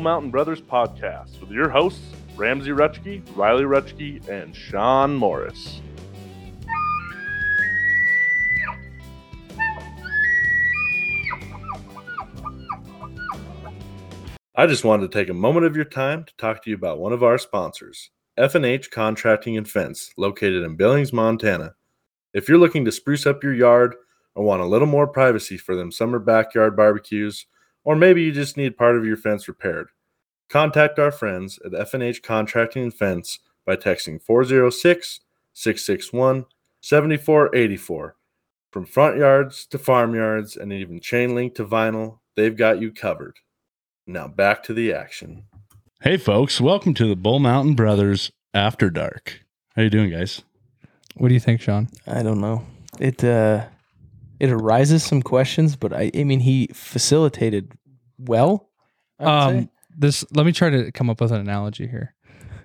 Bull Mountain Brothers podcast with your hosts, Ramsey Rutschke, Riley Rutschke, and Sean Morris. I just wanted to take a moment of your time to talk to you about one of our sponsors, F&H Contracting and Fence, located in Billings, Montana. If you're looking to spruce up your yard or want a little more privacy for them summer backyard barbecues, or maybe you just need part of your fence repaired, contact our friends at F&H Contracting and Fence by texting 406-661-7484. From front yards to farmyards and even chain link to vinyl, they've got you covered. Now back to the action. Hey folks, welcome to the Bull Mountain Brothers After Dark. How you doing, guys? What do you think, Sean? I don't know. It uh it arises some questions, but I I mean he facilitated well. Um, say. this. Let me try to come up with an analogy here.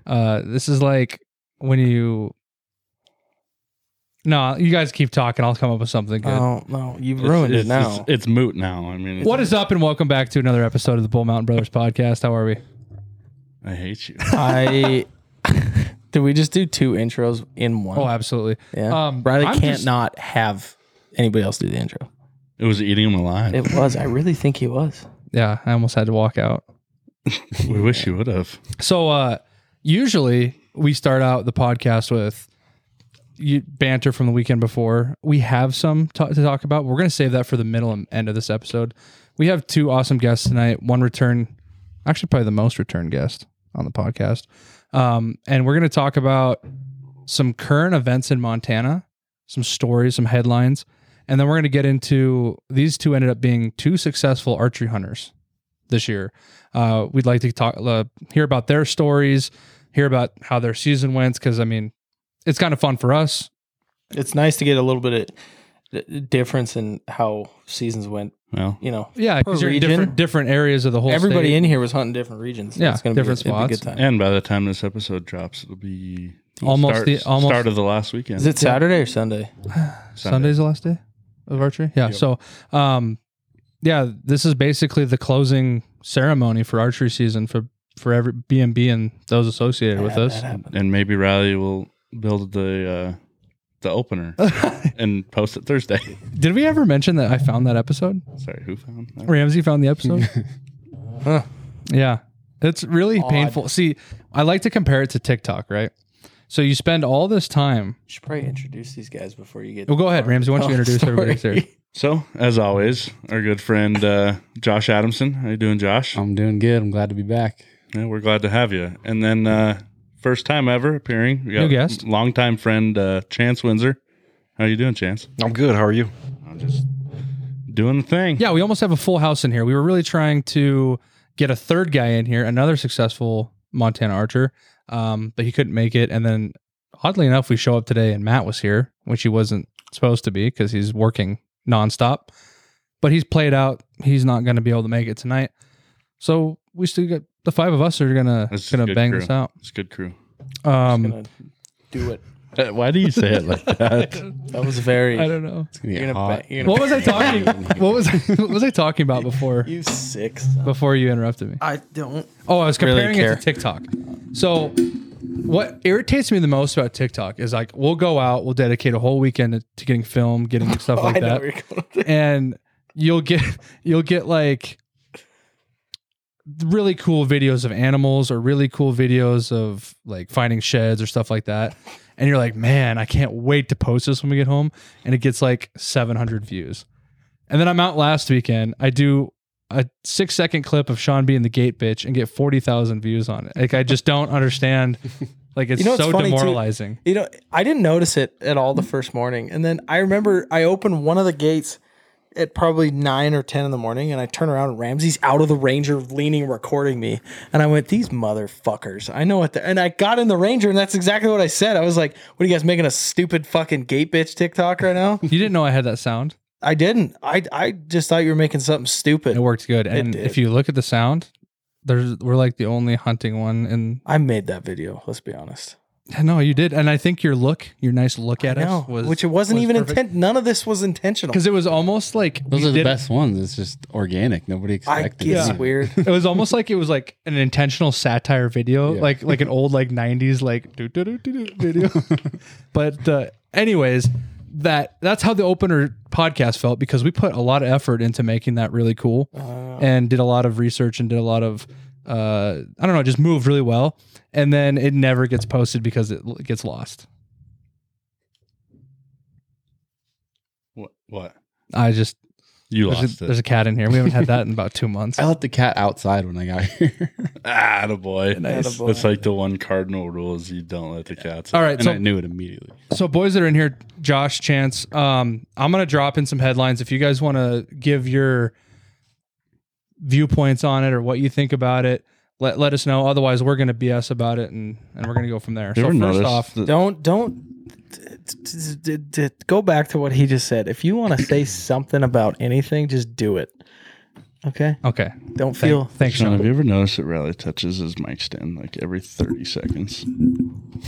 Uh, this is like when you. No, you guys keep talking. I'll come up with something good. Oh no, you've It's- ruined it's, it now. It's, it's moot now. I mean, what is up, and welcome back to another episode of the Bull Mountain Brothers podcast. How are we? I hate you. I did we just do two intros in one? Oh, absolutely. yeah. um, Riley I'm can't just- not have anybody else do the intro. It was eating him alive. It was. I really think he was. Yeah, I almost had to walk out. we wish you would have. So, uh, usually we start out the podcast with you, banter from the weekend before. We have some ta- to talk about. We're going to save that for the middle and end of this episode. We have two awesome guests tonight. One return, actually, probably the most return guest on the podcast. Um, and we're going to talk about some current events in Montana, some stories, some headlines. And then we're going to get into these two ended up being two successful archery hunters this year. Uh, we'd like to talk, uh, hear about their stories, hear about how their season went. Cause I mean, it's kind of fun for us. It's nice to get a little bit of difference in how seasons went. Well, You know, Yeah. Cause you're in region. different, different areas of the whole everybody state. in here was hunting different regions. Yeah, it's gonna different be, a- it'd be a spots. good time. and by the time this episode drops, it'll be Almost start, the- almost- start of the last weekend. Is it Saturday or Sunday? Sunday's the last day of archery. Yeah. Yep. So, um, yeah, this is basically the closing ceremony for archery season for, for every BMB and those associated with us. that. And maybe Riley will build the uh, the opener and post it Thursday. Did we ever mention that I found that episode? Sorry, who found that? Ramsey found the episode. Huh. Yeah. It's really Odd. painful. See, I like to compare it to TikTok, right? So you spend all this time. You should probably introduce these guys before you get. Well, go ahead, Ramsey. Why don't you Oh, introduce everybody sorry. there? So, as always, our good friend uh, Josh Adamson. How you doing, Josh? I'm doing good. I'm glad to be back. Yeah, we're glad to have you. And then uh, first time ever appearing, we got New guest. longtime friend uh, Chance Windsor. How you doing, Chance? I'm good. How are you? I'm just doing the thing. Yeah, we almost have a full house in here. We were really trying to get a third guy in here, another successful Montana archer, um, but he couldn't make it. And then, oddly enough, we show up today and Matt was here, which he wasn't supposed to be because he's working nonstop. But he's played out. He's not going to be able to make it tonight. So we still got the five of us are gonna This gonna bang crew. this out. It's a good crew. I'm Um, gonna do it. Uh, Why do you say it like that? That was very. I don't know. It's gonna You're gonna, hot. ba- you're gonna What was I talking? what was what was I talking about before You sick. son. before you interrupted me? I don't. Oh, I was Really comparing it care. to TikTok. So, what irritates me the most about TikTok is like we'll go out, we'll dedicate a whole weekend to, to getting film, getting stuff like I know that, where you're going with this. and you'll get you'll get like really cool videos of animals or really cool videos of like finding sheds or stuff like that. And you're like, man, I can't wait to post this when we get home. And it gets like 700 views. And then I'm out last weekend. I do a six second clip of Sean being the gate bitch and get 40,000 views on it. Like, I just don't understand. Like, it's You know so funny, too? demoralizing. You know, I didn't notice it at all the first morning, and then I remember I opened one of the gates at probably nine or ten in the morning, and I turn around and Ramsey's out of the Ranger, leaning, recording me, and I went, "These motherfuckers!" I know what. The, and I got in the Ranger, and that's exactly what I said. I was like, "What are you guys making a stupid fucking gate bitch TikTok right now?" You didn't know I had that sound. I didn't. I I just thought you were making something stupid. It worked good. And if you look at the sound, there's we're like the only hunting one in I made that video. Let's be honest. No, you did, and I think your look, your nice look at No, us was which it wasn't was even perfect. intent. None of this was intentional. because it was almost like Those are the best ones. It's just organic. Nobody expected. guess it. Yeah. weird. It was almost like it was like an intentional satire video, Yeah. like like an old like '90s like do do do do do video. but uh, anyways, that that's how the opener podcast felt because we put a lot of effort into making that really cool Uh, and did a lot of research and did a lot of uh, I don't know, just moved really well. And then it never gets posted because it gets lost. What? What? I just You there's lost a, there's a cat in here. We haven't had that in about two months. I let the cat outside when I got here. it. Ah, boy. Nice. It's like the one cardinal rule is you don't let the cats. All right, and so I knew it immediately. So, boys that are in here, Josh, Chance, um, I'm gonna drop in some headlines. If you guys want to give your viewpoints on it or what you think about it, let let us know. Otherwise, we're gonna BS about it and and we're gonna go from there. You so ever first noticed off, that- don't don't t- t- t- t- go back to what he just said. If you want to say something about anything, just do it. Okay. okay, Don't Thank- feel. thanks, Sean, Sean. have you ever noticed that Riley touches his mic stand like every 30 seconds?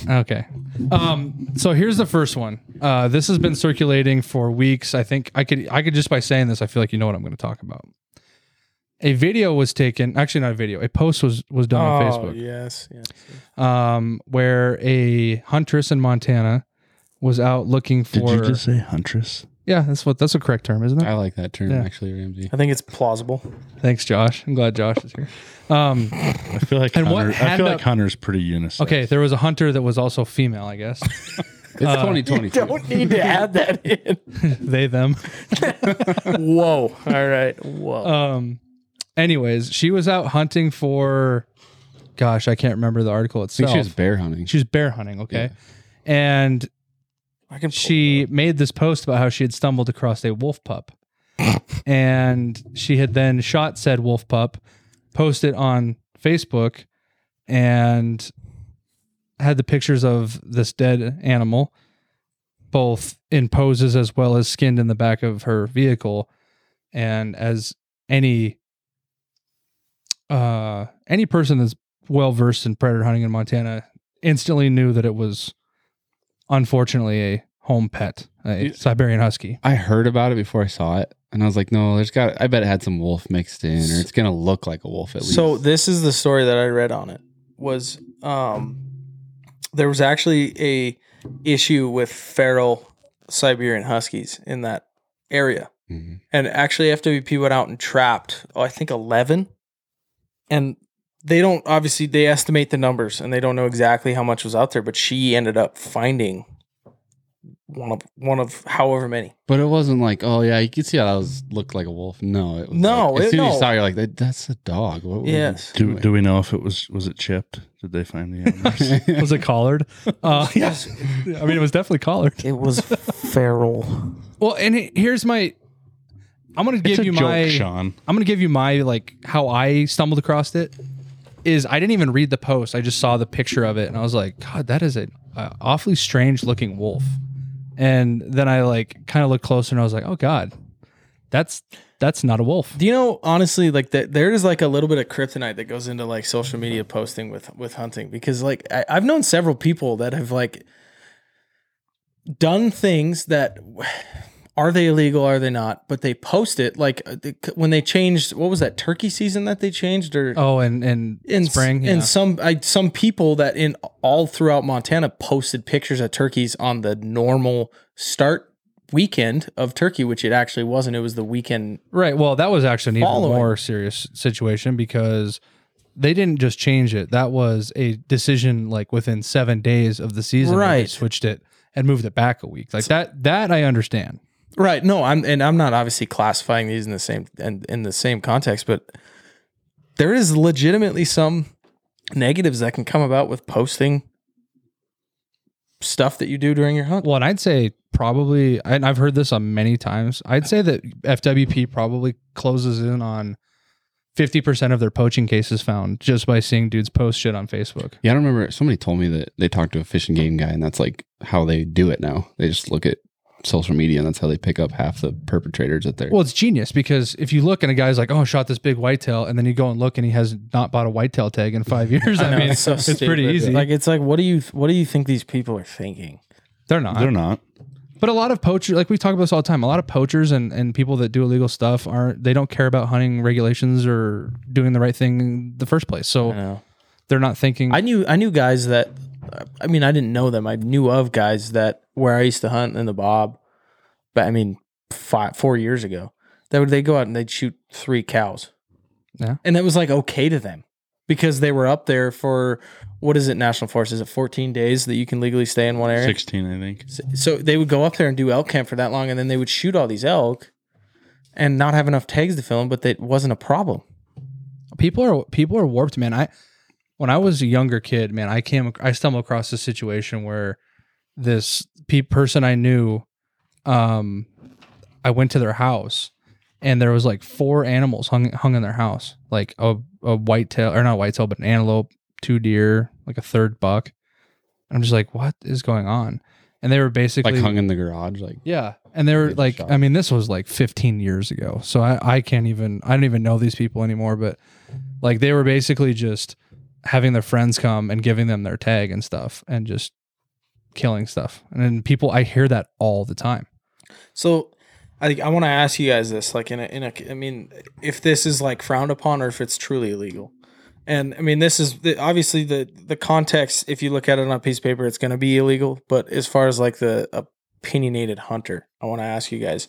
Okay. Um, so here's the first one. Uh, this has been circulating for weeks. I think I could I could just by saying this, I feel like you know what I'm going to talk about. A video was taken, actually not a video. A post was was done on Oh Facebook. yes, yes. um, where a huntress in Montana was out looking for. Did you just say huntress? yeah, that's what that's a correct term, isn't it? I like that term Yeah. actually, Ramsey. I think it's plausible. Thanks, Josh. I'm glad Josh is here. Um, I feel like And what Hunter, I feel the- like Hunter's pretty unisex. okay, there was a hunter that was also female, I guess. It's 2020. Don't need to add that in. they them. Whoa. All right. Whoa. Um, anyways, she was out hunting for. Gosh, I can't remember the article I itself. think she was bear hunting. She was bear hunting. Okay, and I can. she made this post about how she had stumbled across a wolf pup and she had then shot said wolf pup posted on facebook and had the pictures of this dead animal both in poses as well as skinned in the back of her vehicle and as any uh any person that's well versed in predator hunting in montana instantly knew that it was unfortunately a home pet, a Yeah. Siberian Husky. I heard about it before I saw it, and I was like, no, there's got. I bet it had some wolf mixed in, or it's gonna look like a wolf at least. So this is the story that I read on it was um there was actually a issue with feral Siberian Huskies in that area. Mhm. And actually FWP went out and trapped oh, I think 11 and they don't obviously they estimate the numbers and they don't know exactly how much was out there but she ended up finding one of one of however many. but it wasn't like, oh yeah, you can see how that was looked like a wolf. No, it was No, like, as it- soon as no. you saw, it, you're like, that, that's a dog. What were Yes. Do, do we know if it was was it chipped? Did they find the animals? Was it collared? Uh, yes. I mean, it was definitely collared. It was feral. Well, and he- here's my. I'm gonna it's give a you joke, my. Sean. I'm gonna give you my like how I stumbled across it. Is I didn't even read the post. I just saw the picture of it, and I was like, God, that is an awfully strange looking wolf. And then I like kind of looked closer, and I was like, Oh God, that's that's not a wolf. Do you know honestly like that there is like a little bit of kryptonite that goes into like social media posting with with hunting because like I, I've known several people that have like done things that are they illegal are they not but they post it like uh, when they changed what was that turkey season that they changed or Oh, and and in spring, yeah. and some I, some people that in all throughout Montana posted pictures of turkeys on the normal start weekend of turkey which it actually wasn't it was the weekend Right. Well, that was actually an even more serious situation because they didn't just change it. That was a decision like within seven days of the season. where they Right. switched it and moved it back a week. Like that. That I understand. Right. No, I'm and I'm not obviously classifying these in the same and in the same context, but there is legitimately some negatives that can come about with posting stuff that you do during your hunt. Well, and I'd say probably, and I've heard this on many times. I'd say that FWP probably closes in on fifty percent of their poaching cases found just by seeing dudes post shit on Facebook. Yeah, I don't remember. Somebody told me that they talked to a fish and game guy, and that's like how they do it now. They just look at social media, and that's how they pick up half the perpetrators at their. Well, it's genius because if you look and a guy's like, "Oh, I shot this big whitetail," and then you go and look and he has not bought a whitetail tag in five years. I, know, mean, it's so it's pretty easy. Like it's like, what do you what do you think these people are thinking? they're not. They're not. But a lot of poachers, like we talk about this all the time, a lot of poachers and, and people that do illegal stuff aren't. They don't care about hunting regulations or doing the right thing in the first place. So they're not thinking. I knew I knew guys that I mean I didn't know them. I knew of guys that where I used to hunt in the Bob, but I mean five four years ago. That would they go out and they'd shoot three cows. Yeah. And it was like okay to them because they were up there for what is it, National Forest? Is it 14 days that you can legally stay in one area? 16, I think. So they would go up there and do elk camp for that long, and then they would shoot all these elk and not have enough tags to fill them, but that wasn't a problem. people are people are warped, man. I when I was a younger kid, man, I came I stumbled across a situation where this pe- person I knew, um, I went to their house and there was like four animals hung hung in their house, like a a white tail or not white tail, but an antelope, two deer, like a third buck. I'm just like, what is going on? And they were basically like hung in the garage, like yeah. And they were like, shot. I mean, this was like 15 years ago. So I, I can't even, I don't even know these people anymore. But like they were basically just having their friends come and giving them their tag and stuff and just killing stuff. And people, I hear that all the time. So I I want to ask you guys this, like in a in a, I mean, if this is like frowned upon or if it's truly illegal. And I mean, this is the, obviously the the context. If you look at it on a piece of paper, it's going to be illegal. But as far as like the opinionated hunter, I want to ask you guys.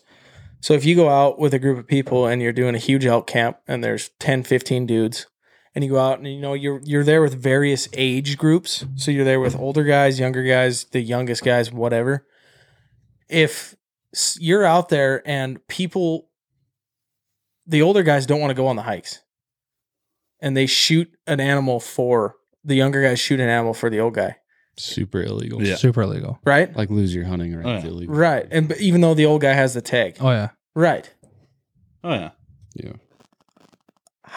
So if you go out with a group of people and you're doing a huge elk camp and there's 10, 15 dudes and you go out and you know you're you're there with various age groups. So you're there with older guys, younger guys, the youngest guys, whatever. If you're out there and people the older guys don't want to go on the hikes and they shoot an animal for the younger guys shoot an animal for the old guy super illegal. Yeah. Super illegal. right Like lose your hunting rights Oh, yeah. illegal. right and but even though the old guy has the tag Oh, yeah. right Oh, yeah. Yeah.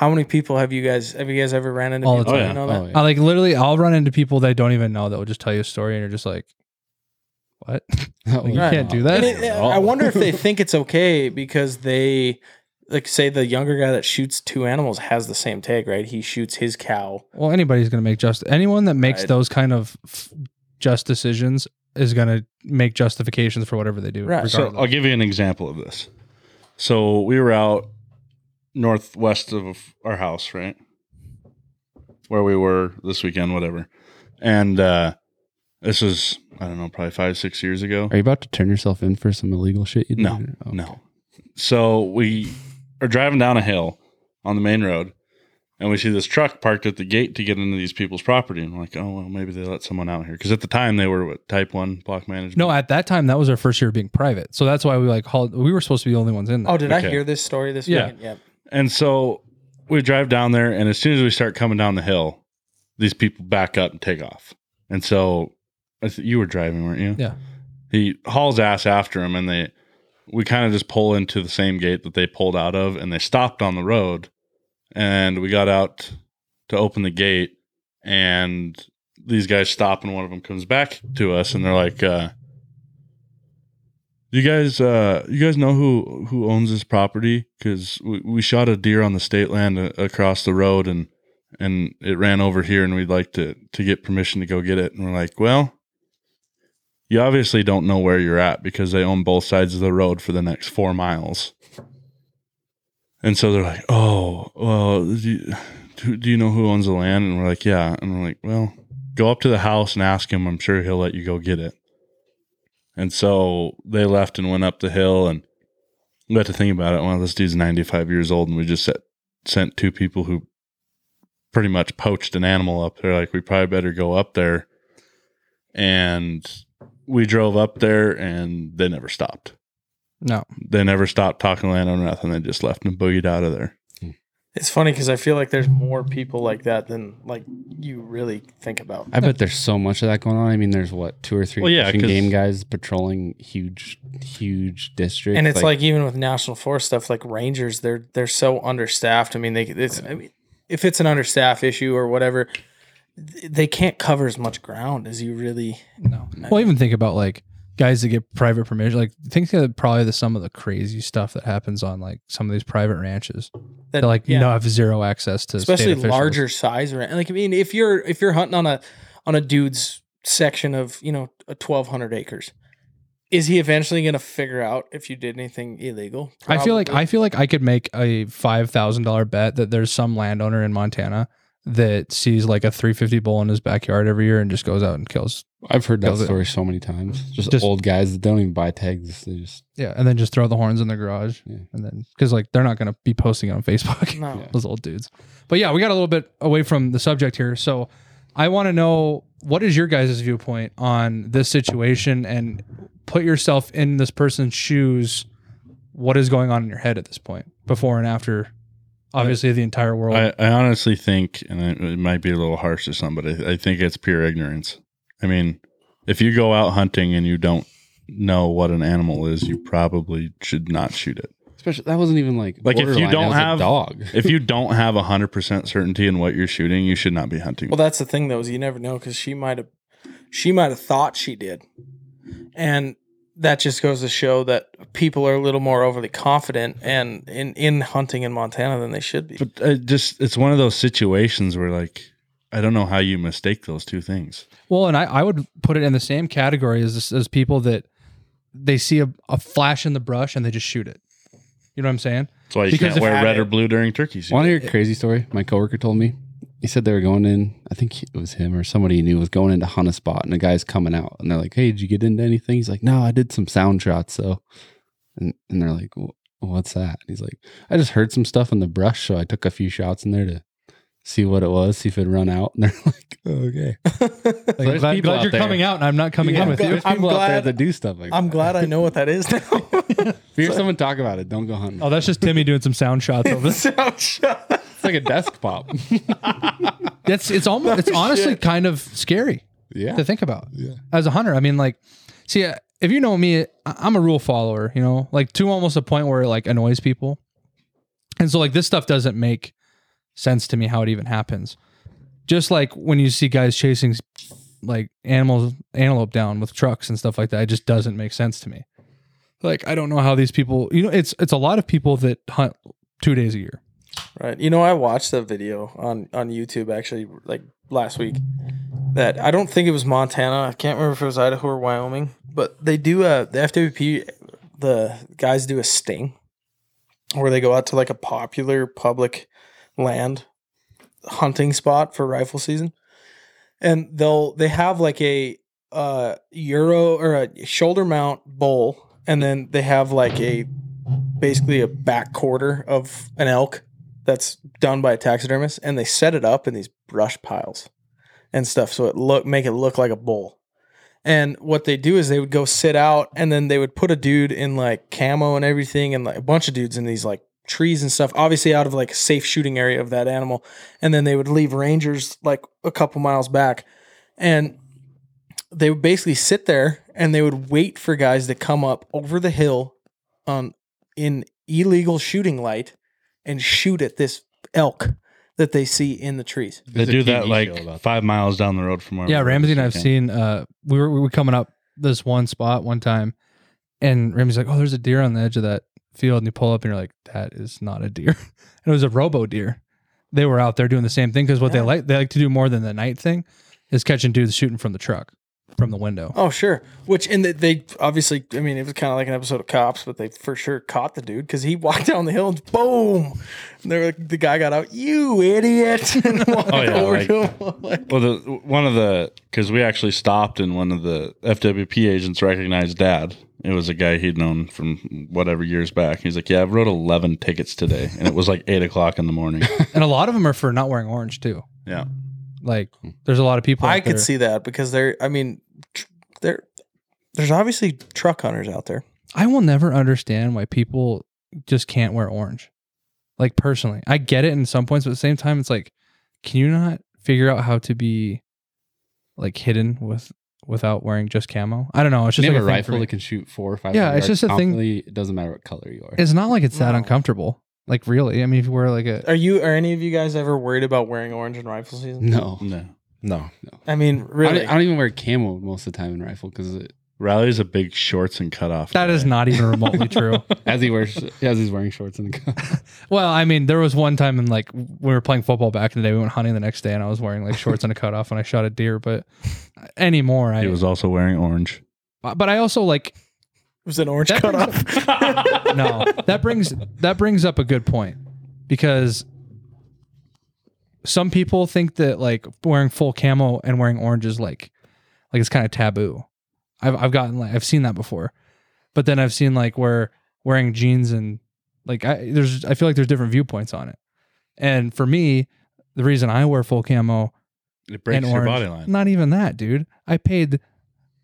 How many people have you guys have you guys ever ran into All the people time. that know Oh, yeah. I like literally, I'll run into people that don't even know that will just tell you a story and you're just like, what? Oh, you Right. can't do that. And it- I wonder if they think it's okay because they like say the younger guy that shoots two animals has the same tag, right? He shoots his cow. Well, anybody's going to make just anyone that makes Right. those kind of f- just decisions is going to make justifications for whatever they do. Right. So. I'll give you an example of this. So we were out northwest of our house, right? Where we were this weekend, whatever. And uh this is I don't know, probably five, six years ago. Are you about to turn yourself in for some illegal shit you did? No, Oh, no. So we are driving down a hill on the main road, and we see this truck parked at the gate to get into these people's property. And we're like, oh, well, maybe they let someone out here. Because at the time, they were what, type one block management. no, at that time that was our first year being private, so that's why we like hauled. We were supposed to be the only ones in there. Oh, did I hear this story this Yeah. weekend? Yeah. And so we drive down there, and as soon as we start coming down the hill, these people back up and take off. And so I th- you were driving, weren't you? Yeah. He hauls ass after him, and they we kind of just pull into the same gate that they pulled out of, and they stopped on the road, and we got out to open the gate, and these guys stop, and one of them comes back to us, and they're like, uh, "You guys, uh, you guys know who who owns this property? Because we, we shot a deer on the state land a- across the road, and and it ran over here, and we'd like to to get permission to go get it." And we're like, "Well." You obviously don't know where you're at because they own both sides of the road for the next four miles. And so they're like, "Oh, well, do you, do you know who owns the land?" And we're like, "Yeah." And we're like, "Well, go up to the house and ask him. I'm sure he'll let you go get it." And so they left and went up the hill, and we got to think about it. Well, this dude's 95 years old, and we just set, sent two people who pretty much poached an animal up there. Like, we probably better go up there. And we drove up there, and they never stopped. No, They never stopped talking to landowner, nothing. They just left and boogied out of there. It's funny because I feel like there's more people like that than like you really think about. I bet there's so much of that going on. I mean, there's what two or three Well, yeah, game guys patrolling huge, huge districts, And it's like, even with national forest stuff, like rangers, they're they're so understaffed. I mean, they it's I mean, if it's an understaffed issue or whatever, they can't cover as much ground as you really. no. Well, even think about like guys that get private permission. Like think of probably the some of the crazy stuff that happens on like some of these private ranches. That That like yeah. you know have zero access to especially larger size ra- like i mean if you're if you're hunting on a on a dude's section of you know a 1200 acres is he eventually going to figure out if you did anything illegal I feel like I feel like I could make a five thousand dollar bet that there's some landowner in Montana that sees like a 350 bull in his backyard every year and just goes out and kills. I've heard that Kills it. story so many times. Just, Just- old guys that don't even buy tags. They just Yeah, and then just throw the horns in the garage, Yeah. and then because like they're not going to be posting it on Facebook. no Yeah. Those old dudes. But yeah, we got a little bit away from the subject here, so I want to know what is your guys' viewpoint on this situation and put yourself in this person's shoes. What is going on in your head at this point, before and after? Obviously, the entire world. I, I honestly think, and it, it might be a little harsh to some, but I, I think it's pure ignorance. I mean, if you go out hunting and you don't know what an animal is, you probably should not shoot it. especially that wasn't even like Like, if you don't that was a have- dog. If you don't have a hundred percent certainty in what you're shooting, you should not be hunting. well that's the thing though is you never know because she might have she might have thought she did and that just goes to show that people are a little more overly confident and in in hunting in montana than they should be but it just it's one of those situations where like I don't know how you mistake those two things. Well, and I, I would put it in the same category as as people that they see a, a flash in the brush and they just shoot it. You know what I'm saying? That's why you Because can't wear red or blue during turkey season. Want to hear a crazy story? My coworker told me. He said they were going in. I think it was him or somebody he knew was going in to hunt a spot, and the guy's coming out, and they're like, "Hey, did you get into anything?" He's like, "No, I did some sound shots." So, and and they're like, "What's that?" And he's like, "I just heard some stuff in the brush, so I took a few shots in there to see what it was, see if it'd run out." And they're like, oh, "Okay." Like, there's I'm glad, glad you're there. coming out and I'm not coming Yeah, in with you. There's I'm people out there glad- that do stuff like i'm that. glad i know what that is now If you hear someone talk about it, don't go hunting. Oh, that's just Timmy doing some sound shots over this. Sound shot. It's like a desk pop. That's it's almost it's honestly kind of scary yeah. to think about Yeah. as a hunter. I mean, like, see, uh, if you know me, I'm a rule follower. You know, like to almost a point where it like annoys people, and so like this stuff doesn't make sense to me how it even happens. Just like when you see guys chasing like animals, antelope down with trucks and stuff like that, it just doesn't make sense to me. Like I don't know how these people. You know, it's it's a lot of people that hunt two days a year. Right. You know, I watched a video on on YouTube actually like last week that I don't think it was Montana. I can't remember if it was Idaho or Wyoming, but they do a the FWP the guys do a sting where they go out to like a popular public land hunting spot for rifle season. And they'll they have like a uh euro or a shoulder mount bowl and then they have like a basically a back quarter of an elk that's done by a taxidermist and they set it up in these brush piles and stuff so it look make it look like a bull. And what they do is they would go sit out and then they would put a dude in like camo and everything and like a bunch of dudes in these like trees and stuff obviously out of like a safe shooting area of that animal and then they would leave rangers like a couple miles back and they would basically sit there and they would wait for guys to come up over the hill on in illegal shooting light and shoot at this elk that they see in the trees. They There's a do TV that show like about that. five miles down the road from where. Yeah, we were Ramsey this and I've weekend. seen. Uh, we were we were coming up this one spot one time, and Ramsey's like, "Oh, there's a deer on the edge of that field," and you pull up and you're like, "That is not a deer." and it was a robo deer. They were out there doing the same thing because what they Yeah. like they like to do more than the night thing is catching dudes shooting from the truck, from the window. Oh, sure. Which and they, they obviously, I mean, it was kind of like an episode of Cops, but they for sure caught the dude because he walked down the hill and boom, and they were like, the guy got out, you idiot, and walked Oh, yeah, over like- to him. Like, Well, the one of the because we actually stopped and one of the FWP agents recognized Dad. It was a guy he'd known from whatever years back. He's like, "Yeah, I wrote eleven tickets today, and it was like eight o'clock in the morning." And a lot of them are for not wearing orange too. Yeah, Like, hmm. there's a lot of people. I out could there- see that because they're, I mean, tr- they're there's obviously truck hunters out there. I will never understand why people just can't wear orange. Like personally, I get it in some points, but at the same time, it's like, can you not figure out how to be like hidden with without wearing just camo? I don't know. It's You just have like a a rifle that can shoot four or five. Yeah, it's just a thing- It doesn't matter what color you are. It's not like it's that No. uncomfortable. Like really, I mean, if you wear like a Are you? Are any of you guys ever worried about wearing orange in rifle season? no, no. No. I mean, I, really? don't, I don't even wear camo most of the time in rifle because it. Riley's a big shorts and cutoff. That is guy. not even remotely true. As he wears, as he's wearing shorts in the car. Well, I mean, there was one time in like we were playing football back in the day. We went hunting the next day, and I was wearing like shorts and a cutoff, and I shot a deer. But uh, anymore, I He was also wearing orange. But I also like It was an orange That cutoff. no. That brings that brings up a good point because some people think that like wearing full camo and wearing orange is like like it's kind of taboo. I've I've gotten like I've seen that before, but then I've seen like where wearing jeans and like I there's I feel like there's different viewpoints on it. And for me, the reason I wear full camo It breaks and your body line. not even that, dude. I paid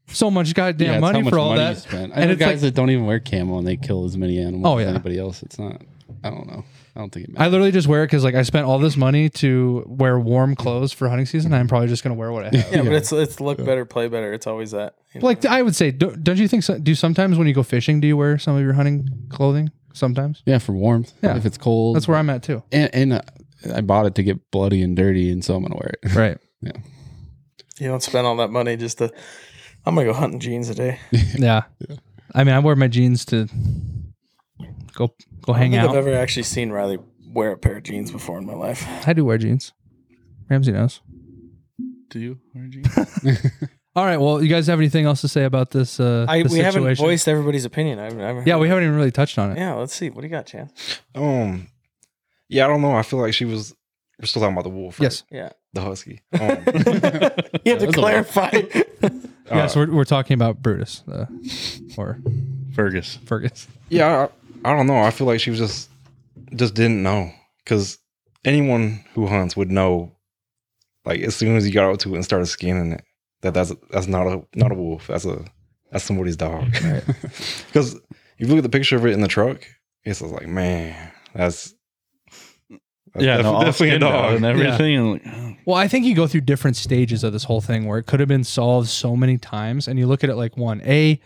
so much goddamn it's money how much for all money that. you spend. I And know it's guys like- that don't even wear camo and they kill as many animals Oh, as yeah. anybody else. It's not. I don't know. I don't think it I matters. literally just wear it because like I spent all this money to wear warm clothes for hunting season. I'm probably just gonna wear what I have. Yeah, but it's it's look better, play better. It's always that. you know? like I would say, don't, don't you think? So, do sometimes when you go fishing, do you wear some of your hunting clothing? Sometimes yeah, for warmth. Yeah. if it's cold. that's where I'm at too. and, and uh, I bought it to get bloody and dirty, and so I'm gonna wear it. Right. Yeah. You don't spend all that money just to. I'm gonna go hunting jeans today. Yeah. I mean, I wear my jeans to go go I hang don't think out. I've ever actually seen Riley wear a pair of jeans before in my life. I do wear jeans. Ramsey knows. Do you? Wear jeans? All right. Well, you guys have anything else to say about this? Uh, I this we haven't voiced everybody's opinion. I haven't, I haven't Yeah, we haven't even really touched on it. Yeah, let's see. What do you got, Chance? Um, yeah, I don't know. I feel like she was. We're still talking about the wolf. right? Yes. Yeah, the husky. Um, you have to That's a- clarify. Yes, we're, we're talking about Brutus uh, or Fergus. Fergus. yeah, I, I don't know. I feel like she was just just didn't know because anyone who hunts would know. Like as soon as you got out to it and started skinning it, that that's that's not a not a wolf. That's a that's somebody's dog. Because if you look at the picture of it in the truck, it's like man, that's. That's Yeah, def- no, definitely a dog. and everything. And like, oh, Well, I think you go through different stages of this whole thing where it could have been solved so many times, and you look at it like one a,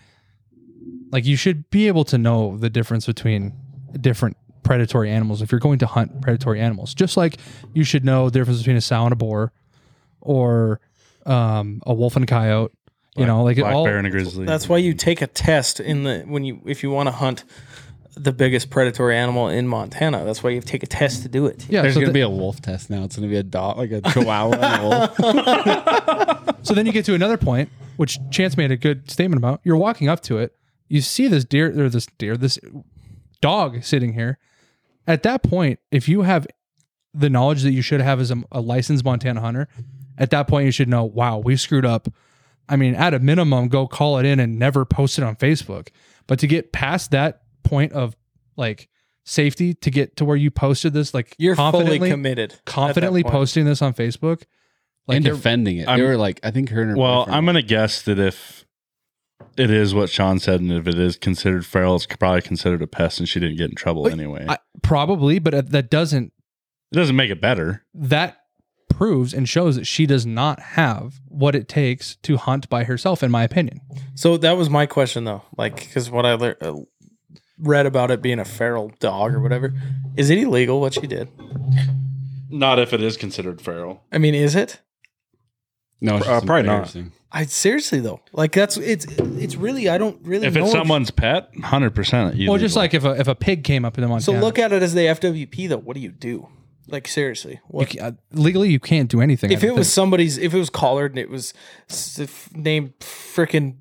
like you should be able to know the difference between different predatory animals if you're going to hunt predatory animals. Just like you should know the difference between a sow and a boar, or um, a wolf and a coyote. You know, like it black all. bear and a grizzly. That's why you take a test in the when you if you want to hunt the biggest predatory animal in Montana. That's why you take a test to do it. Yeah, There's so, gonna th- be a wolf test now. It's gonna be a dog, like a chihuahua and a wolf. so then you get to another point, which Chance made a good statement about. You're walking up to it, you see this deer or this deer, this dog sitting here. At that point, if you have the knowledge that you should have as a, a licensed Montana hunter, at that point you should know, wow, we screwed up. I mean, at a minimum, go call it in and never post it on Facebook. But to get past that point of like safety, to get to where you posted this, like You're fully confidently, committed. confidently posting this on Facebook, like and defending it. I'm- they were like, I think her and her well, I'm gonna guess that if it is what Sean said, and if it is considered feral, it's probably considered a pest, and she didn't get in trouble But anyway. I, probably, but that doesn't it doesn't make it better. that proves and shows that she does not have what it takes to hunt by herself, in my opinion. So that was my question though, like because what I lear- uh, read about it being a feral dog or whatever, is it illegal what she did? Not if it is considered feral. I mean, is it? no, it's Uh, probably not. I seriously though, like that's it's it's really I don't really. If know it's someone's pet, hundred percent. Well, just like if a if a pig came up in the So look at it as the FWP though. What do you do? Like seriously, you what? ca- uh, legally you can't do anything. If don't it was think. somebody's, if it was collared and it was s- f- named freaking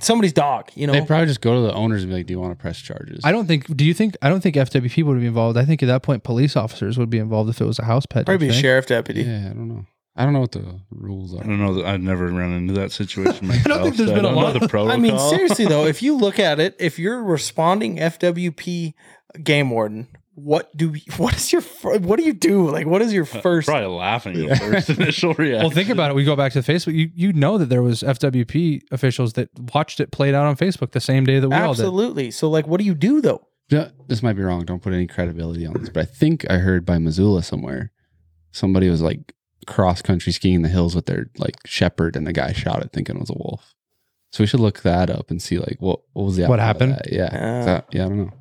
somebody's dog, you know, They probably just go to the owners and be like, "Do you want to press charges?" I don't think. Do you think? I don't think FWP would be involved. I think at that point police officers would be involved if it was a house pet. probably be a sheriff deputy. Yeah, I don't know. I don't know what the rules are. I don't know that I've never run into that situation myself. think there's so been a I don't know lot. Of the protocol. I mean, seriously though, if you look at it, if you're responding FWP game warden, what do we, what is your fir- what do you do? Like, what is your first? Probably laughing at first initial reaction. Well, think about it. We go back to Facebook. You you know that there was FWP officials that watched it played out on Facebook the same day that we all did. Absolutely. So, like, what do you do though? Yeah, This might be wrong. Don't put any credibility on this, but I think I heard by Missoula somewhere somebody was like cross country skiing the hills with their like shepherd, and the guy shot it thinking it was a wolf. So we should look that up and see like what what was the What happened? that. Yeah, Ah. That- yeah. I don't know.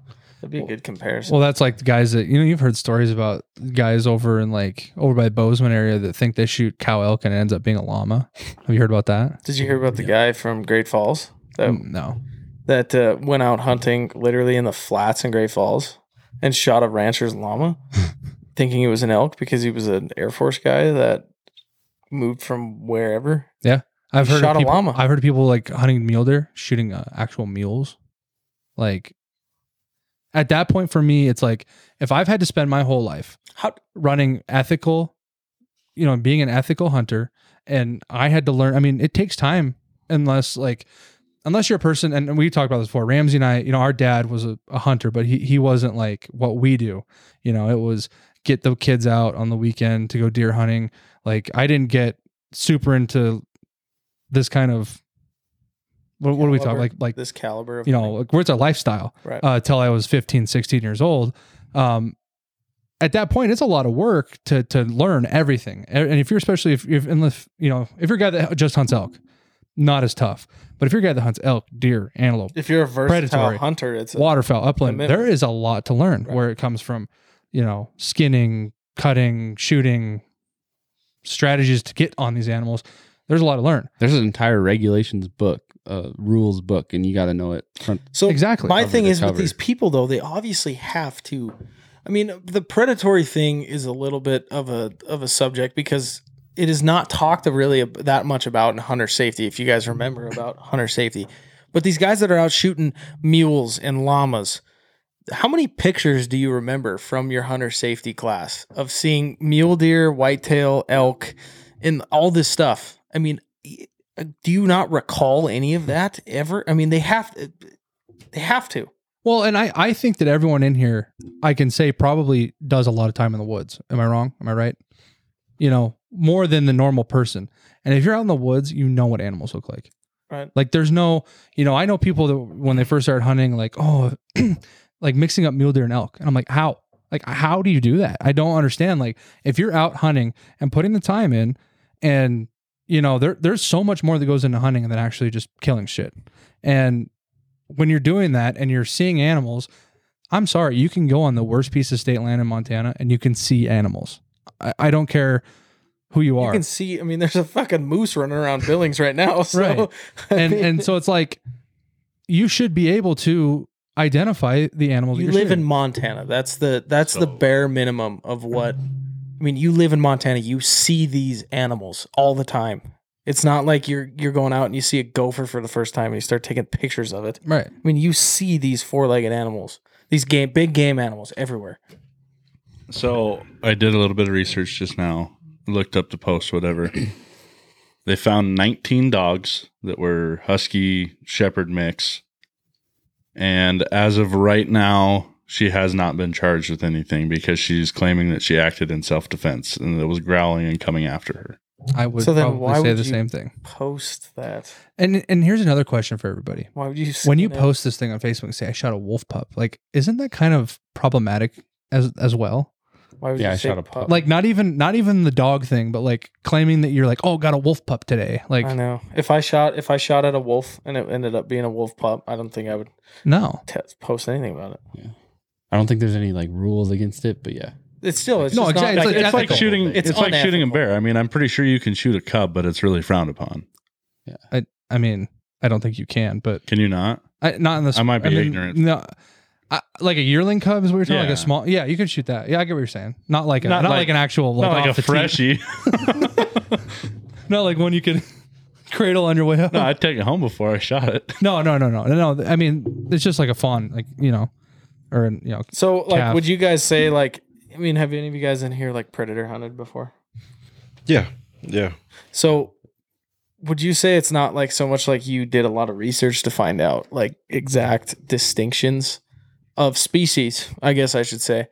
That'd be a good comparison. Well, that's like the guys that you know you've heard stories about guys over in like over by Bozeman area that think they shoot cow elk and it ends up being a llama. Have you heard about that? Did you hear about the guy from Great Falls? that Mm, no. that uh, went out hunting literally in the flats in Great Falls and shot a rancher's llama, thinking it was an elk because he was an Air Force guy that moved from wherever. Yeah. I've heard shot of a llama. I've heard of people like hunting mule deer, shooting uh, actual mules. Like at that point for me, it's like if I've had to spend my whole life How running ethical, you know, being an ethical hunter, and I had to learn. I mean, it takes time unless like unless you're a person, and we talked about this before. Ramsey and I, you know, our dad was a, a hunter, but he he wasn't like what we do. You know, it was get the kids out on the weekend to go deer hunting. Like I didn't get super into this kind of what, what do we talk Caliber. like like this caliber of you know like, where it's a lifestyle right. uh, till I was 15, 16 years old. Um, at that point, it's a lot of work to to learn everything. And if you're especially if you're in the you know if you're a guy that just hunts elk, not as tough. But if you're a guy that hunts elk, deer, antelope, if you're a versatile predatory. hunter, it's a, waterfowl, upland, commitment. there is a lot to learn Right. where it comes from. You know, skinning, cutting, shooting, strategies to get on these animals. There's a lot to learn. There's an entire regulations book, uh, rules book, and you got to know it. Front. So Exactly. My thing to is with these people though, they obviously have to. I mean, the predatory thing is a little bit of a of a subject because it is not talked really that much about in hunter safety. If you guys remember about hunter safety, but these guys that are out shooting mules and llamas, how many pictures do you remember from your hunter safety class of seeing mule deer, whitetail, elk, and all this stuff? I mean, y- Uh, do you not recall any of that ever? I mean, they have uh, they have to. Well, and I, I think that everyone in here, I can say probably does a lot of time in the woods. Am I wrong? Am I right? You know, more than the normal person. And if you're out in the woods, you know what animals look like. Right. Like there's no, you know, I know people that when they first started hunting, like, oh, like mixing up mule deer and elk. And I'm like, how? Like, how do you do that? I don't understand. Like, if you're out hunting and putting the time in, and you know, there there's so much more that goes into hunting than actually just killing shit. And when you're doing that and you're seeing animals, I'm sorry, you can go on the worst piece of state land in Montana and you can see animals. I, I don't care who you are. You can see. I mean, there's a fucking moose running around Billings right now. So, Right. And and so it's like you should be able to identify the animals. you you're live in. Montana. That's the that's the bare minimum of what. I mean, you live in Montana. You see these animals all the time. It's not like you're you're going out and you see a gopher for the first time and you start taking pictures of it. right. I mean, you see these four legged animals, these game big game animals everywhere. So I did a little bit of research just now, looked up the post, whatever. they found 19 dogs that were husky shepherd mix. And as of right now, she has not been charged with anything because she's claiming that she acted in self defense and it was growling and coming after her. I would So then probably why say would the you- same thing. Post that. And and here's another question for everybody. Why would you? When you it? post this thing on Facebook and say I shot a wolf pup, like isn't that kind of problematic as as well? why would Yeah, you I say shot a pup. Like not even not even the dog thing, but like claiming that you're like, oh, got a wolf pup today. Like I know. If I shot if I shot at a wolf and it ended up being a wolf pup, I don't think I would no. t- post anything about it. I don't think there's any like rules against it, but yeah. It's still it's No, just exactly. It's, It's like, like it's like shooting. It's It's, like shooting a bear. I mean, I'm pretty sure you can shoot a cub, but it's really frowned upon. Yeah, I I mean, I don't think you can, but Can you not? I, not in this. I might be mean, ignorant. No, I, like a yearling cub is what you're talking. Like a small. Yeah, you can shoot that. Yeah, I get what you're saying. Not like a, Not not, like, like- an actual like, not like a off the freshie. Not like one you can cradle on your way up. no, I'd take it home before I shot it. No, no, no, no, no, no. I mean, it's just like a fawn, like you know, or you know. So like calf. would you guys say like I mean have any of you guys in here like predator hunted before? Yeah. Yeah. So would you say it's not like so much like you did a lot of research to find out like exact distinctions of species, I guess I should say.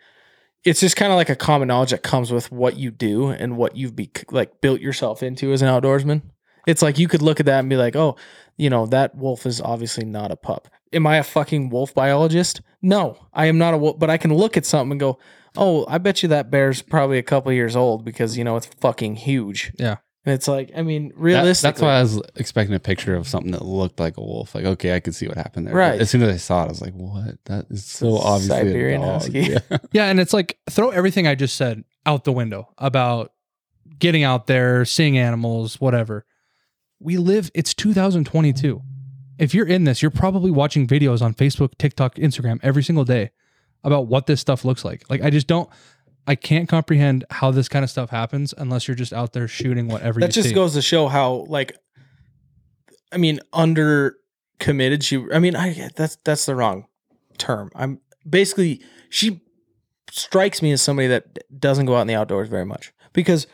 It's just kind of like a common knowledge that comes with what you do and what you've be like built yourself into as an outdoorsman. It's like you could look at that and be like, "Oh, you know, that wolf is obviously not a pup." Am I a fucking wolf biologist? No, I am not a wolf, but I can look at something and go, "Oh, I bet you that bear's probably a couple years old because, you know, it's fucking huge." Yeah. And it's like, I mean, That- realistically, that's why I was expecting a picture of something that looked like a wolf. Like, okay, I could see what happened there. But Right. As soon as I saw it, I was like, what? That is so obviously Siberian a dog. husky. Yeah. Yeah, and it's like throw everything I just said out the window about getting out there, seeing animals, whatever. We live. It's 2022. If you're in this, you're probably watching videos on Facebook, TikTok, Instagram every single day about what this stuff looks like. Like I just don't I can't comprehend how this kind of stuff happens unless you're just out there shooting whatever that just see. goes to show how like i mean under committed she i mean i that's that's the wrong term i'm basically she strikes me as somebody that doesn't go out in the outdoors very much because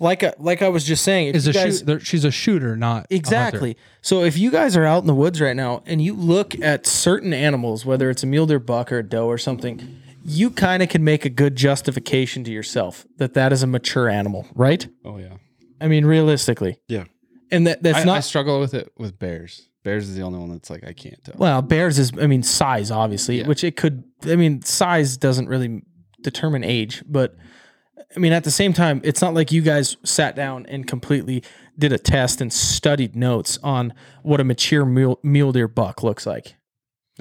like I, like i was just saying if is you a guys, shoot she's a shooter, not a. Exactly. So if you guys are out in the woods right now and you look at certain animals, whether it's a mule deer buck or a doe or something, you kind of can make a good justification to yourself that that is a mature animal, right? Oh yeah. I mean, realistically. Yeah. And that that's I, not I struggle with it with bears. Bears is the only one that's like I can't tell. well, bears is I mean size obviously, Yeah. which it could I mean size doesn't really determine age, but I mean at the same time, it's not like you guys sat down and completely did a test and studied notes on what a mature mule, mule deer buck looks like.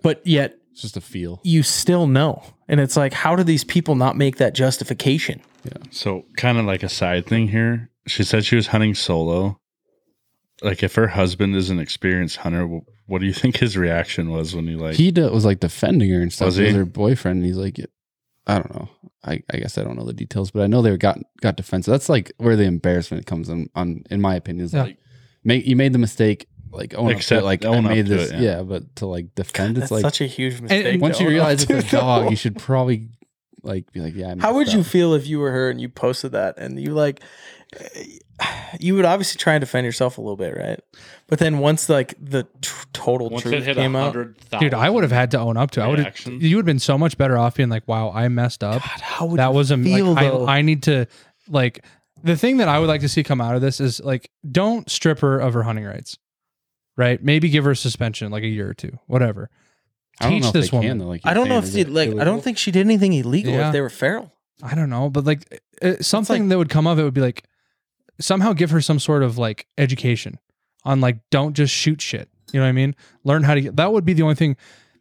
But yet It's just a feel. you still know. And it's like, how do these people not make that justification? Yeah. So, kind of like a side thing here. She said she was hunting solo. Like, if her husband is an experienced hunter, what do you think his reaction was when he like? He was like defending her and stuff. Was Was he? her boyfriend. And he's like, I don't know. I, I guess I don't know the details, but I know they got got defensive. That's like where the embarrassment comes in. On in my opinion, is Yeah. like make you made the mistake. Like own Accept- up to it, like own I up made to this. it, yeah. yeah. but to like defend, That's it's like such a huge mistake. once you realize it's a dog, though. you should probably like be like, yeah. I How would messed you feel if you were her and you posted that and you like, you would obviously try and defend yourself a little bit, right? But then once like the t- total once truth hit came out, hundred Dude, I would have had to own up to. it. I would have. reactions. You would have been so much better off being like, "Wow, I messed up." God, how would that you was a feel like, though? I, I need to like the thing that I would like to see come out of this is like don't strip her of her hunting rights. Right? Maybe give her a suspension like a year or two, whatever. I don't teach know if this they woman. Can, though, like I you're don't know saying. if Is she it like. I illegal? don't think she did anything illegal Yeah. if they were feral. I don't know, but like uh, something that would come of it would be like somehow give her some sort of like education on like don't just shoot shit. You know what I mean? Learn how to get that would be the only thing.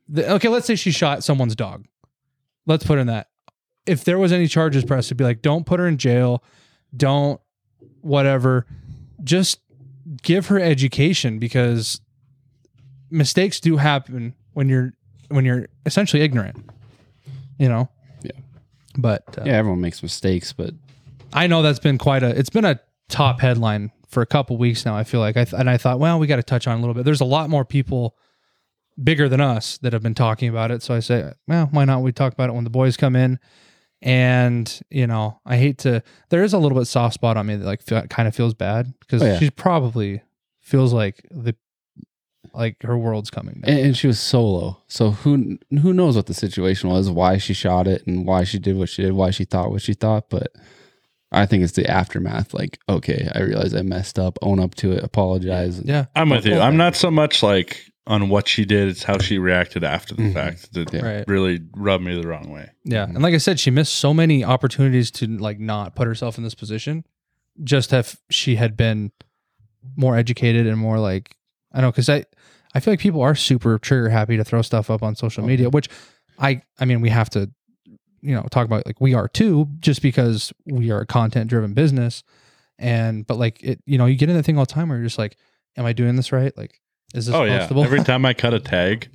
The, okay, let's say she shot someone's dog. Let's put in that. If there was any charges pressed, it'd be like don't put her in jail, don't whatever. Just give her education because mistakes do happen when you're when you're essentially ignorant. You know? Yeah. But uh, Yeah, everyone makes mistakes, but I know that's been quite a. It's been a top headline for a couple weeks now. I feel like I th- and I thought, well, we got to touch on a little bit. There's a lot more people bigger than us that have been talking about it. So I say, well, why not? We talk about it when the boys come in. And you know, I hate to. There is a little bit soft spot on me that like fe- kind of feels bad because Oh, yeah. she probably feels like the like her world's coming down. and, and she was solo. So who who knows what the situation was, why she shot it, and why she did what she did, why she thought what she thought. But I think it's the aftermath. Like, okay, I realize I messed up. Own up to it. Apologize. yeah, I'm with you. I'm not so much like on what she did; it's how she reacted after the Mhm. fact that Yeah. right. really rubbed me the wrong way. Yeah. And like I said, she missed so many opportunities to like not put herself in this position. Just if she had been more educated and more like I don't know, because I I feel like people are super trigger happy to throw stuff up on social media, which I I mean we have to you know talk about like we are too, just because we are a content driven business. And but like it, you know, you get in that thing all the time where you're just like, Am I doing this right? Like, is this oh yeah. Every time I cut a tag,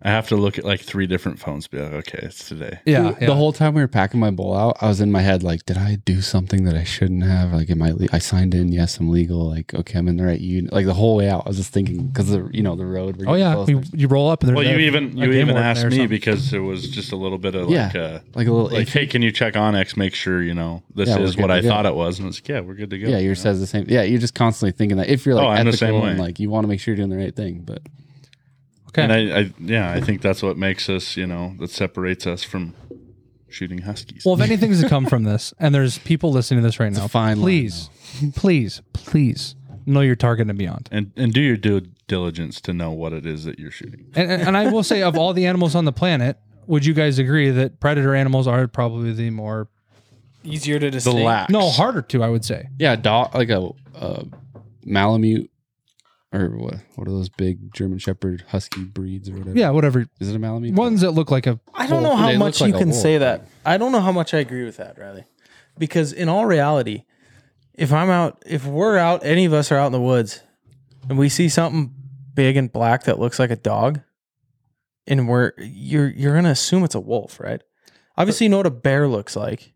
I have to look at like three different phones. Be like, okay, it's today. yeah, The whole time we were packing my bowl out, I was in my head like, did I do something that I shouldn't have? Like, am I? Le- I signed in. Yes, I'm legal. Like, okay, I'm in the right unit. Like the whole way out, I was just thinking because the you know the road. we're Oh yeah, closer. you, you roll up and there's Well, you a- even a you even warden asked me because it was just a little bit of Yeah. like, uh, like a little. like, iffy. hey, can you check onX? Make sure you know this Yeah, is what I go. thought it was, and it's like, yeah, we're good to go. yeah, you yours know? says the same. Yeah, you're just constantly thinking that if you're like Oh, I'm the ethical same and way. like you want to make sure you're doing the right thing, but okay. And I, I, yeah, I think that's what makes us, you know, that separates us from shooting huskies. Well, if anything's to come from this, and there's people listening to this right It's a now, fine line, please, please, please know your target and beyond. and and do your due diligence to know what it is that you're shooting. And, and, and I will say, of all the animals on the planet, would you guys agree that predator animals are probably the more Easier to The distinguish. lax. no harder to? I would say. yeah, dog like a, a Malamute or what? What are those big German Shepherd Husky breeds or whatever? Yeah, whatever. is it a Malamute? Ones that look like a. I don't know Wolf. how They look much like you a can wolf. say that. I don't know how much I agree with that, Riley. Because in all reality, if I'm out, if we're out, any of us are out in the woods, and we see something big and black that looks like a dog, and we're you're you're gonna assume it's a wolf, right? Obviously, you know what a bear looks like.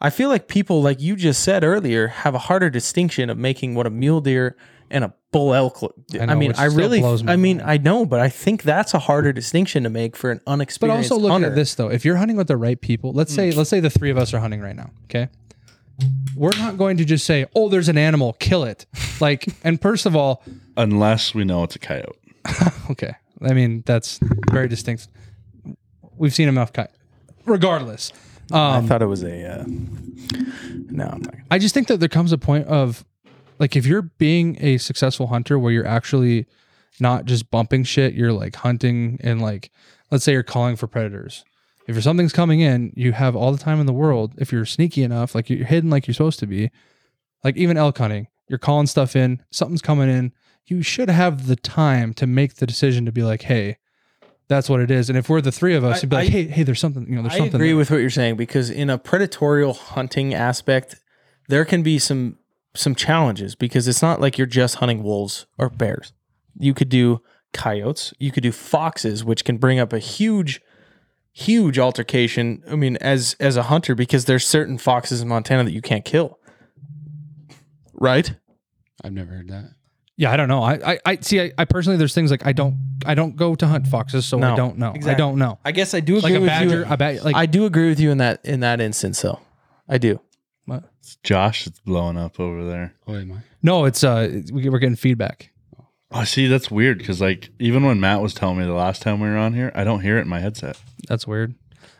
I feel like people, like you just said earlier, have a harder distinction of making what a mule deer and a bull elk look. I I, mean, which I still really, blows my I mean, mind. I know, but I think that's a harder distinction to make for an But unexperienced also look hunter. at this though. If you're hunting with the right people, let's say let's say the three of us are hunting right now. Okay. We're not going to just say, "Oh, there's an animal, kill it." Like, and first of all, Unless we know it's a coyote. okay. I mean, that's very distinct. We've seen enough cut. Regardless, I um, thought it was a. Uh, no, I'm not. I just think that there comes a point of like if you're being a successful hunter where you're actually not just bumping shit, you're like hunting and like let's say you're calling for predators. If something's coming in, you have all the time in the world. If you're sneaky enough, like you're hidden like you're supposed to be, like even elk hunting, you're calling stuff in, something's coming in, you should have the time to make the decision to be like, hey, that's what it is. And if we're the three of us, I- you'd be like, I- hey, hey, there's something, you know, there's I something. agree there. with what you're saying because in a predatorial hunting aspect, there can be some some challenges because it's not like you're just hunting wolves or bears. You could do coyotes, you could do foxes, which can bring up a huge, huge altercation. I mean, as as a hunter, because there's certain foxes in Montana that you can't kill. Right? I've never heard that. Yeah, I don't know. I, I, I see. I, I personally, there's things like I don't, I don't go to hunt foxes, so I don't know. I don't know. I guess I do agree Like a with badger, you. I bet. Like I do agree with you in that in that instance, though. I do. It's Josh that's blowing up over there. Oh, am I? no, it's uh, we, we're getting feedback. Oh, see, that's weird because like even when Matt was telling me the last time we were on here, I don't hear it in my headset. That's weird.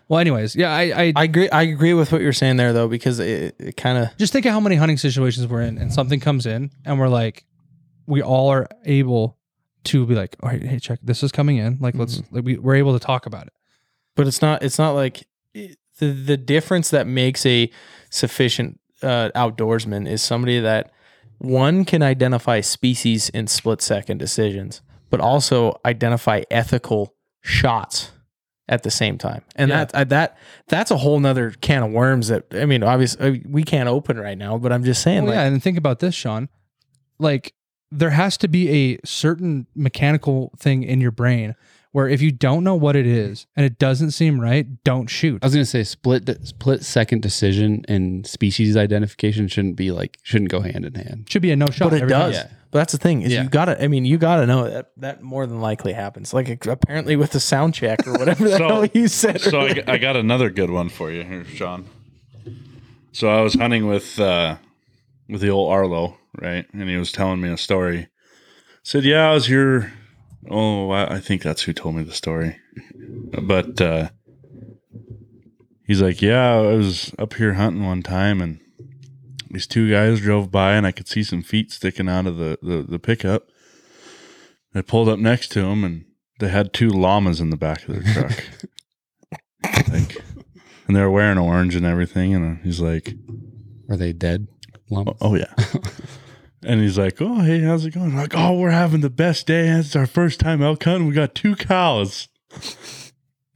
Well, anyways, yeah, I, I, I agree. I agree with what you're saying there, though, because it, it kind of just think of how many hunting situations we're in, and something comes in, and we're like, we all are able to be like, all right, hey, check, this is coming in. Like, let's, like, we, we're able to talk about it. but it's not it's not like it- the the difference that makes a sufficient uh, outdoorsman is somebody that one can identify species in split second decisions, but also identify ethical shots at the same time. And Yeah. that I, that that's a whole nother can of worms that I mean, obviously we can't open right now, but I'm just saying, Well, like, yeah, and think about this, Sean. Like, there has to be a certain mechanical thing in your brain where if you don't know what it is and it doesn't seem right, don't shoot. I was gonna say split split second decision and species identification shouldn't be like shouldn't go hand in hand. Should be a no shot. but it every does. Yeah. But that's the thing is Yeah. you gotta. I mean, you gotta know that that more than likely happens. Like apparently with the sound check or whatever the So- hell you said. So I. I got another good one for you here, Sean. So I was hunting with uh, with the old Arlo, right? And he was telling me a story. Said, "Yeah, I was here." Oh, I, I think that's who told me the story. But uh, he's like, "Yeah, I was up here hunting one time, and these two guys drove by, and I could see some feet sticking out of the the, the pickup." I pulled up next to them, and they had two llamas in the back of their truck. like, and they were wearing orange and everything. And he's like, Are they dead? Lumps? "Oh, oh, yeah." and he's like, "Oh, hey, how's it going?" I'm like, "Oh, we're having the best day. It's our first time elk hunting. We got two cows."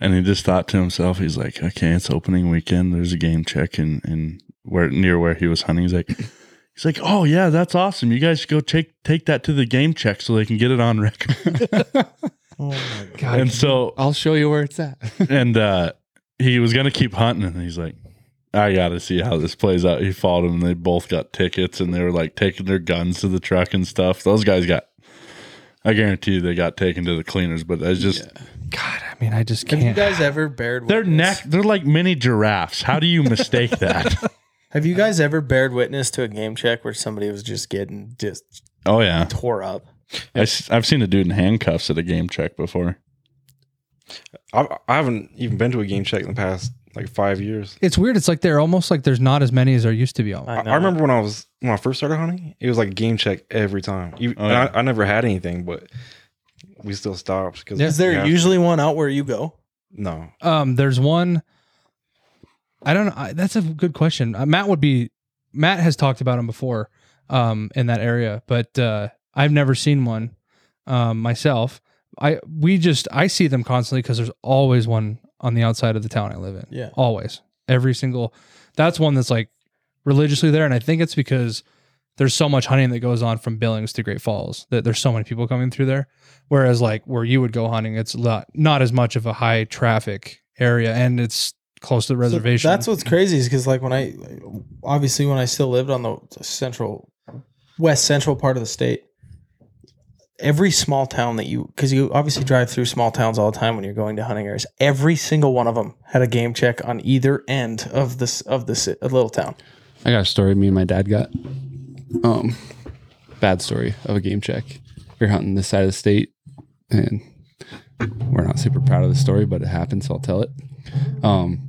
And he just thought to himself, he's like, "Okay, it's opening weekend. There's a game check in in where near where he was hunting." He's like. He's like, oh yeah, that's awesome. You guys go take take that to the game check so they can get it on record. oh my god. God, and so I'll show you where it's at. and uh he was gonna keep hunting and he's like i gotta see how this plays out. He followed him and they both got tickets and they were like taking their guns to the truck and stuff. Those guys got i guarantee you they got taken to the cleaners but it's just God, I mean, I just can't. Have you guys ever bared? their witness- neck they're like mini giraffes. How do you mistake that? Have you guys ever bared witness to a game check where somebody was just getting just oh yeah. tore up? I, have seen a dude in handcuffs at a game check before. I, I haven't even been to a game check in the past like five years. it's weird. It's like they're almost like there's not as many as there used to be. I, Almost. I remember when I was when I first started hunting, it was like a game check every time. You, Oh, and yeah. I, I never had anything, but we still stopped because Is there usually one out where you go? no? Um, there's one. I don't know. I, that's a good question. Uh, Matt would be. Matt has talked about them before, um, in that area, but uh, I've never seen one, um, myself. I we just I see them constantly because there's always one on the outside of the town I live in. Yeah. always every single. That's one that's like religiously there, and I think it's because there's so much hunting that goes on from Billings to Great Falls that there's so many people coming through there. Whereas like where you would go hunting, it's not not as much of a high traffic area and it's close to the So reservation. that's what's crazy is because like when I obviously when I still lived on the central west central part of the state, every small town that you because you obviously drive through small towns all the time when you're going to hunting areas. Every single one of them had a game check on either end of this of this a little town. I got a story me and my dad got. Um, bad story of a game check. We are hunting this side of the state, and we're not super proud of the story, but it happened, so I'll tell it. Um,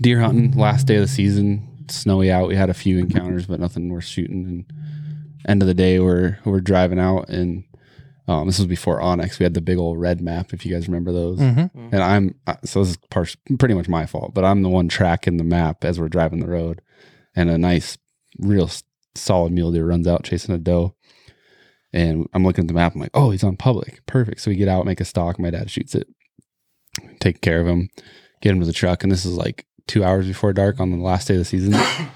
deer hunting, last day of the season, snowy out. We had a few encounters, but nothing worth shooting. And end of the day, we're we're driving out, and um, this was before onX. We had the big old red map, if you guys remember those. Mhm. And I'm uh, so this is part, pretty much my fault, but I'm the one tracking the map as we're driving the road, and a nice, real solid mule deer runs out chasing a doe. And I'm looking at the map. I'm like, oh, he's on public. Perfect. So we get out, make a stalk. My dad shoots it, take care of him, get him to the truck. And this is like two hours before dark on the last day of the season. and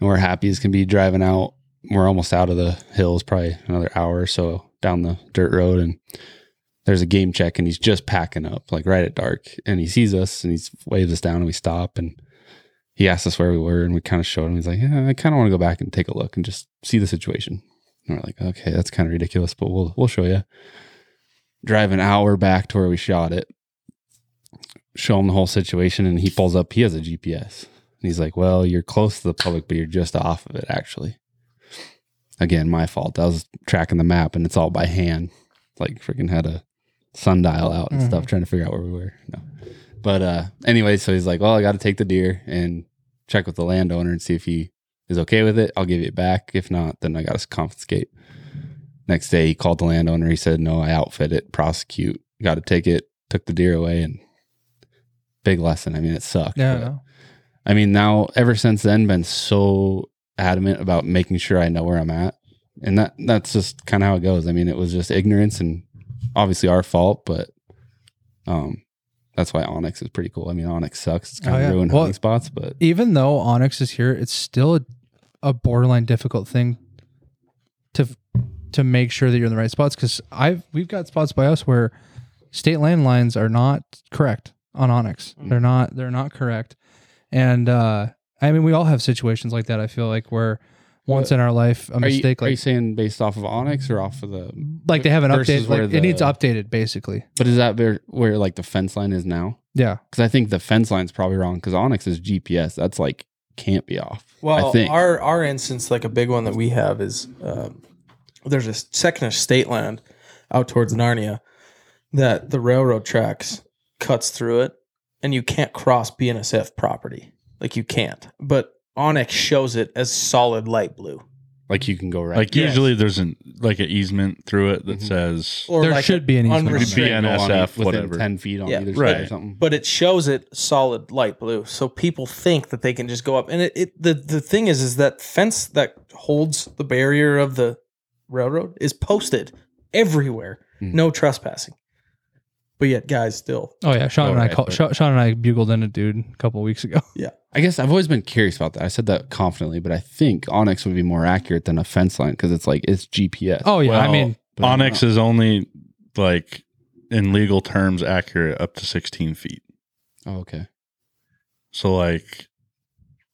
we're happy as can be driving out. We're almost out of the hills, probably another hour or so down the dirt road. And there's a game check and he's just packing up, like right at dark. And he sees us and he waves us down and we stop. And he asked us where we were and we kind of showed him. He's like, yeah, I kind of want to go back and take a look and just see the situation. And we're like, okay, that's kind of ridiculous, but we'll we'll show you. Drive an hour back to where we shot it. Show him the whole situation, and he pulls up. He has a GPS, and he's like, "Well, you're close to the public, but you're just off of it, actually." Again, my fault. I was tracking the map, and it's all by hand. Like freaking had a sundial out and Mhm. stuff, trying to figure out where we were. No, but uh, anyway, so he's like, "Well, I got to take the deer and check with the landowner and see if he is okay with it, I'll give it back. If not, then I got to confiscate. Next day, he called the landowner. He said, No, I outfit it, prosecute, got to take it, took the deer away. And big lesson. I mean, it sucked. yeah. but- no. I mean, now ever since then, been so adamant about making sure I know where I'm at. And that that's just kind of how it goes. I mean, it was just ignorance and obviously our fault, but um, that's why onX is pretty cool. I mean, onX sucks. It's kind Oh, of yeah. ruined Well, hunting spots, but even though onX is here, it's still a, a borderline difficult thing to to make sure that you're in the right spots because I've we've got spots by us where state land lines are not correct on onX. They're not they're not correct, and uh, I mean we all have situations like that. I feel like where once in our life a are you, mistake are you saying based off of onX or off of the? like they have an update? updated where like it needs updated basically. But is that where, where like the fence line is now? Yeah, Because I think the fence line's probably wrong. Because onX is GPS. That's like can't be off. Well, I think. our our instance, like a big one that we have is um, there's a section of state land out towards Narnia that the railroad tracks cuts through it, and you can't cross BNSF property. Like you can't. But onX shows it as solid light blue. like you can go right. Like Yes. usually there's an like an easement through it that Mhm. says Or There like should be an easement. unrestricted- BNSF, Go on within whatever. ten feet on Yeah. either Right. side or something. but it shows it solid light blue so people think that they can just go up and it, it the the thing is is that fence that holds the barrier of the railroad is posted everywhere Hmm. no trespassing but yet guys still oh yeah. Sean and I right, call, Sean, Sean and I bugled in a dude a couple weeks ago. Yeah, I guess I've always been curious about that. I said that confidently, but I think onX would be more accurate than a fence line because it's like it's GPS. Oh yeah, I Well, mean I don't onX know. is only like in legal terms accurate up to 16 feet. Oh, okay. So like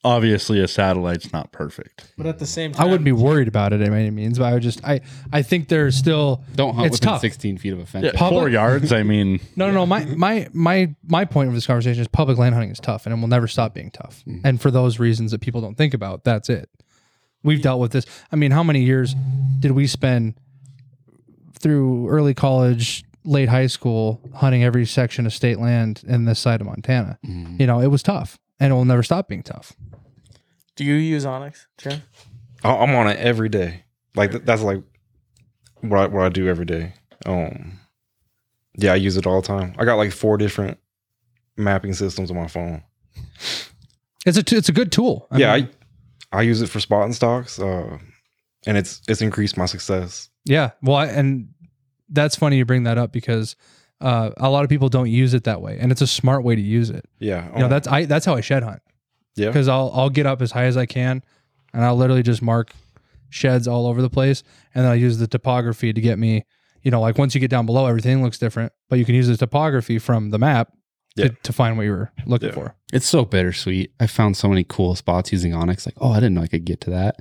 obviously a satellite's not perfect. but at the same time, I wouldn't be worried about it by any means, but I would just I I think there's still Don't hunt It's within tough. sixteen feet of a fence. Yeah, Public- four yards. I mean, no no no my my my my point of this conversation is public land hunting is tough and it will never stop being tough. Mm. And for those reasons that people don't think about, that's it. We've dealt with this. I mean, how many years did we spend through early college, late high school hunting every section of state land in this side of Montana? Mhm. You know, it was tough and it will never stop being tough. do you use onX Sharon? I- I'm on it every day. Like th- that's like what I, what I do every day. Um, yeah, I use it all the time. I got like four different mapping systems on my phone. It's a t- it's a good tool. I yeah, mean, I I use it for spotting stocks, uh, and it's it's increased my success. Yeah. Well, I, and that's funny you bring that up because uh, a lot of people don't use it that way, and it's a smart way to use it. Yeah, You know, um, that's I that's how I shed hunt yeah. because I'll I'll get up as high as I can, and I'll literally just mark sheds all over the place, and then I use the topography to get me. You know, like once you get down below, everything looks different, but you can use the topography from the map to, to find what you were looking Yeah. for. It's so bittersweet. I found so many cool spots using onX. Like, oh, I didn't know I could get to that.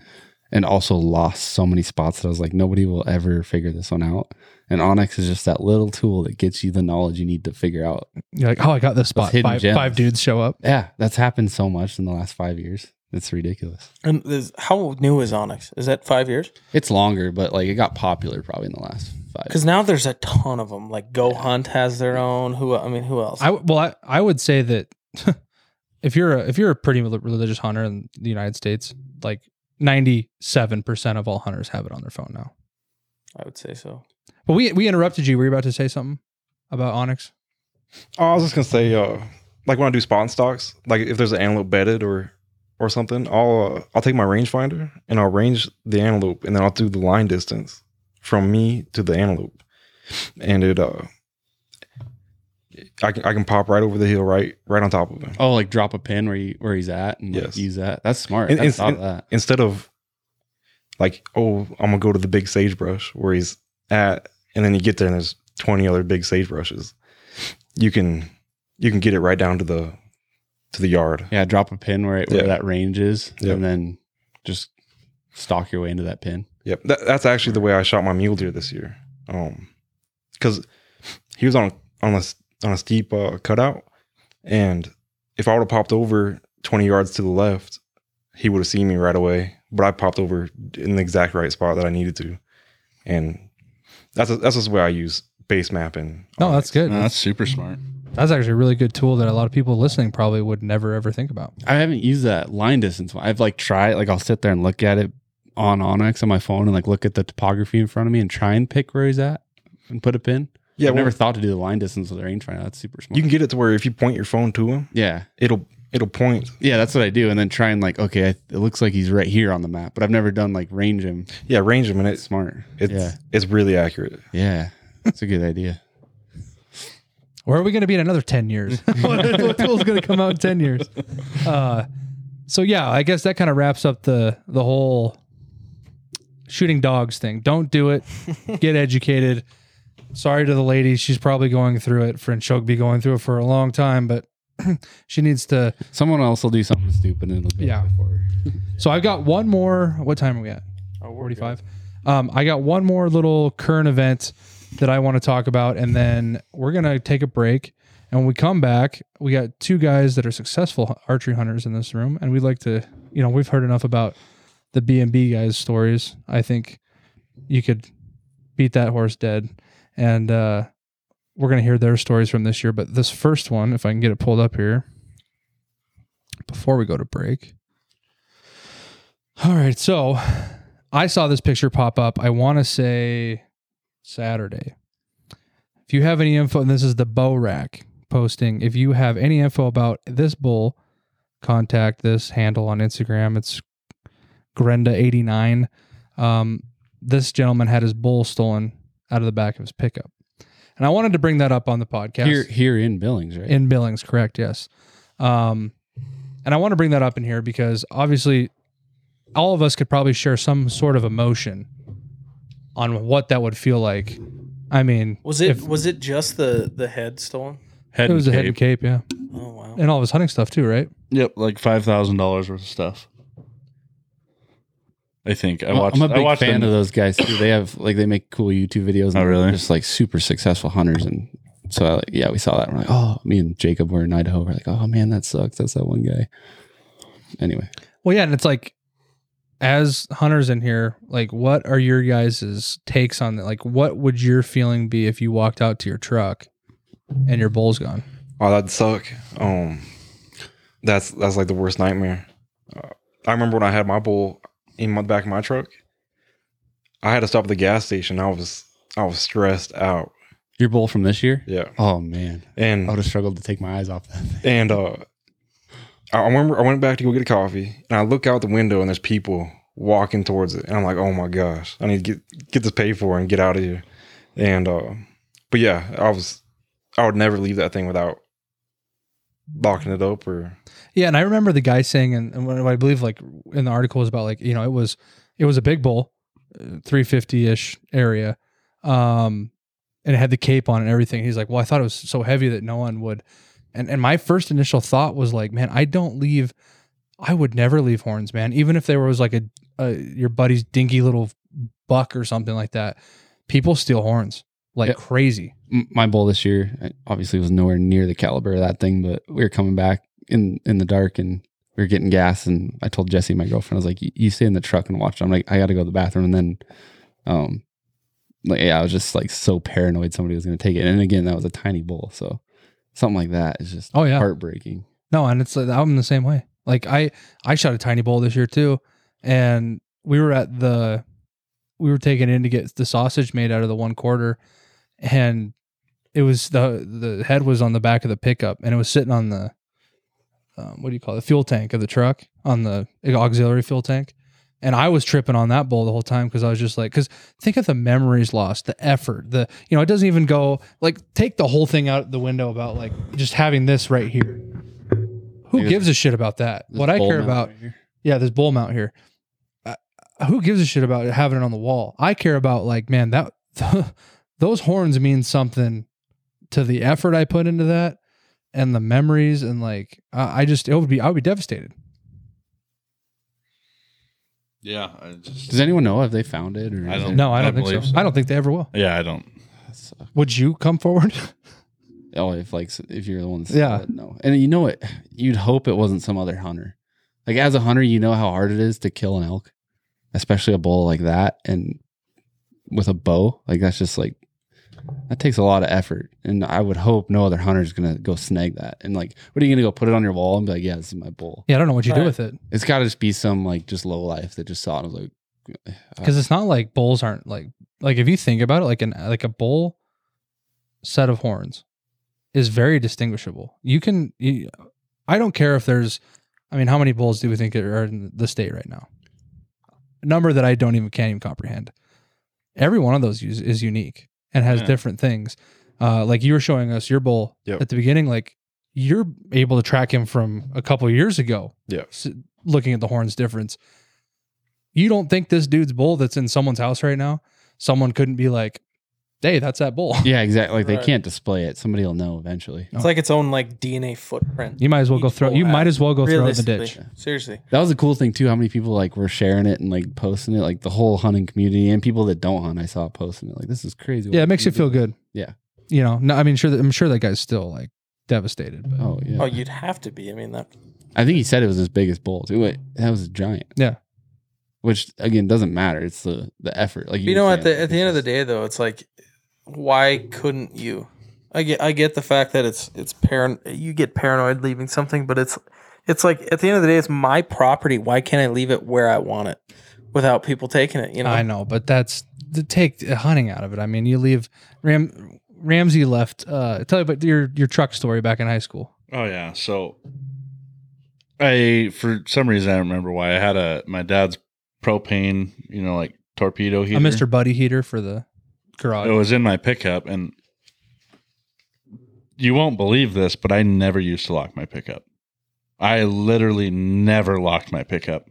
And also lost so many spots that I was like, nobody will ever figure this one out. And onX is just that little tool that gets you the knowledge you need to figure out. You're like, oh, I got this spot. Five, gems. five dudes show up. Yeah, that's happened so much in the last five years. It's ridiculous. And is, how new is onX? Is that five years? It's longer, but like it got popular probably in the last five. Because now there's a ton of them. Like Go Hunt has their own. Who I mean, who else? I well, I, I would say that if you're a, if you're a pretty religious hunter in the United States, like ninety seven percent of all hunters have it on their phone now. I would say so. But we we interrupted you. Were you about to say something about onX? Oh, I was just gonna say, uh, like when I do spawn stocks, like if there's an antelope bedded or or something, I'll uh, I'll take my rangefinder and I'll range the antelope, and then I'll do the line distance from me to the antelope, and it uh, I can I can pop right over the hill, right right on top of him, oh, like drop a pin where he, where he's at and like, Yes. use that. That's smart. And- I and- thought of that. instead of like, oh, I'm gonna go to the big sagebrush where he's at, and then you get there and there's 20 other big sagebrushes. You can you can get it right down to the to the yard. Yeah, drop a pin where, it, where Yeah. that range is, Yep. and then just stalk your way into that pin. Yep, that, that's actually the way I shot my mule deer this year. Um, because he was on on a s- on a steep uh, cutout, and if I would have popped over twenty yards to the left, he would have seen me right away. But I popped over in the exact right spot that I needed to, and that's that's just the way I use base mapping. No, that's good. No, that's super smart. That's actually a really good tool that a lot of people listening probably would never ever think about. I haven't used that line distance. I've like tried, like I'll sit there and look at it on onX on my phone and like look at the topography in front of me and try and pick where he's at and put a pin. Yeah, I've well, never thought to do the line distance with a rangefinder. That's super smart. you can get it to where if you point your phone to him, yeah, it'll it'll point. yeah, that's what I do, and then try and like, okay, I, it looks like he's right here on the map, but I've never done like range him. Yeah, range him, and It's it's smart. it's yeah, it's really accurate. yeah, it's a good idea. Where are we going to be in another 10 years? what what tool's going to come out in 10 years? Uh, so yeah, I guess that kind of wraps up the the whole shooting dogs thing. Don't do it. Get educated. Sorry to the lady. She's probably going through it. Friend she'll be going through it for a long time, but she needs to. Someone else will do something stupid and it'll be Yeah. yeah. for her. So I've got one more. What time are we at? Oh, 45. Um, I got one more little current event that I want to talk about, and then we're gonna take a break. And when we come back, we got two guys that are successful archery hunters in this room, and we'd like to, you know, we've heard enough about the B and B guys' stories. I think you could beat that horse dead, and uh, we're gonna hear their stories from this year. But this first one, if I can get it pulled up here, before we go to break. All right, so I saw this picture pop up. I want to say Saturday. If you have any info, and this is the bow rack posting. If you have any info about this bull, contact this handle on Instagram. It's Grenda89. Um, this gentleman had his bull stolen out of the back of his pickup. And I wanted to bring that up on the podcast Here, here in Billings, right? in Billings, correct? Yes. Um, and I want to bring that up in here because obviously, all of us could probably share some sort of emotion on what that would feel like. I mean, Was it if- was it just the the head stolen? Head it was and a head and cape. cape, yeah, Oh wow. and all of his hunting stuff too, right? Yep, like five thousand dollars worth of stuff. I think I Well, watched. I'm a I big watched fan them- of those guys too. They have like they make cool YouTube videos. and Oh, really? they're Just like super successful hunters, and so I, like, yeah, we saw that. And we're like, oh, me and Jacob were in Idaho. We're like, oh man, that sucks. That's that one guy. Anyway, Well, yeah, and it's like, as hunters in here, like, what are your guys' takes on that? Like, what would your feeling be if you walked out to your truck and your bull's gone? Oh, that'd suck. Um, that's that's like the worst nightmare. Uh, I remember when I had my bull in my back of my truck. I had to stop at the gas station. I was I was stressed out. your bull from this year. Yeah, Oh man, and I would have struggled to take my eyes off that. Thing. and uh, I I remember I went back to go get a coffee, and I look out the window, and there's people walking towards it, and I'm like, oh my gosh, I need to get get this paid for and get out of here. And uh, but yeah, I was I would never leave that thing without locking it up or Yeah, and I remember the guy saying, and, and what I believe, like in the article was about, like you know, it was It was a big bull, 350 ish area. Um, and it had the cape on and everything. He's like, well, I thought it was so heavy that no one would. And, and my first initial thought was like, man, I don't leave. I would never leave horns, man. Even if there was like a, a your buddy's dinky little buck or something like that. People steal horns like Yeah. crazy. My bowl this year I- obviously was nowhere near the caliber of that thing, but we were coming back in in the dark and we were getting gas. And I told Jesse, my girlfriend, I was like, "You- "You stay in the truck and watch." I'm like, "I got to go to the bathroom." And then, um, like yeah, I was just like so paranoid somebody was going to take it. And again, that was a tiny bowl, so something like that is just Oh yeah. heartbreaking. No, and it's like, I'm the same way. Like I I shot a tiny bowl this year too, and we were at the we were taking in to get the sausage made out of the one quarter, and it was the the head was on the back of the pickup, and it was sitting on the um, what do you call it, the fuel tank of the truck on the auxiliary fuel tank. And I was tripping on that bull the whole time because I was just like, because think of the memories lost, the effort, the, you know, it doesn't even go like take the whole thing out the window about like just having this right here. Who There's- gives a shit about that? What I care about, right yeah, this bull mount here. Uh, who gives a shit about having it on the wall? I care about like, man, that those horns mean something to the effort I put into that and the memories and like, I I just it would be I would be devastated. Yeah, I just Does anyone know if they found it or I don't- it- No, I I don't think so. so. I don't think they ever will. yeah, I don't. Would you come forward? Oh, if like if you're the one, that Yeah. yeah, it, no. And you know what? You'd hope it wasn't some other hunter. Like as a hunter, you know how hard it is to kill an elk, especially a bull like that, and with a bow. Like that's just like that takes a lot of effort. And I would hope no other hunter is gonna go snag that. And like, what are you gonna go put it on your wall and be like, yeah, this is my bull? yeah, I don't know what you do Right. with it It's got to just be some like just low life that just saw it and was like, because it's not like bulls aren't like like if you think about it, like an like a bull set of horns is very distinguishable. You can, you, I don't care if there's, I mean, how many bulls do we think are in the state right now? A number that I don't even can't even comprehend. Every one of those is, is unique and has Yeah. different things. Uh, like you were showing us your bull Yep. at the beginning, like you're able to track him from a couple years ago. Yeah. s- looking at the horns difference. You don't think this dude's bull that's in someone's house right now, someone couldn't be like, "Hey, that's that bull." yeah, exactly. Like Right. they can't display it. Somebody will know eventually. It's like its own like DNA footprint. You might as well go Each throw. bull You might has- as well go throw it in the Realistically. ditch. Seriously. That was a cool thing too. How many people like were sharing it and like posting it, like the whole hunting community and people that don't hunt. I saw posting it. Like this is crazy. Yeah, it makes you feel good. Yeah. You know, no, I mean, sure. That, I'm sure that guy's still like devastated. But Oh yeah. Oh, you'd have to be. I mean, that I think he said it was his biggest bull too. It, that was a giant. Yeah. Which again doesn't matter. It's the the effort. Like you know, at the at the end of the day, though, it's like, why couldn't you? I get I get the fact that it's it's paran you get paranoid leaving something, but it's it's like at the end of the day, it's my property. Why can't I leave it where I want it without people taking it? You know, I know, but that's to take the hunting out of it. I mean, you leave Ram Ramsey left. Uh, tell you about your your truck story back in high school. Oh yeah. So I for some reason I don't remember why I had a my dad's propane, you know, like torpedo heater. A Mr. Buddy heater for the garage. It was in my pickup and you won't believe this, but I never used to lock my pickup. I literally never locked my pickup.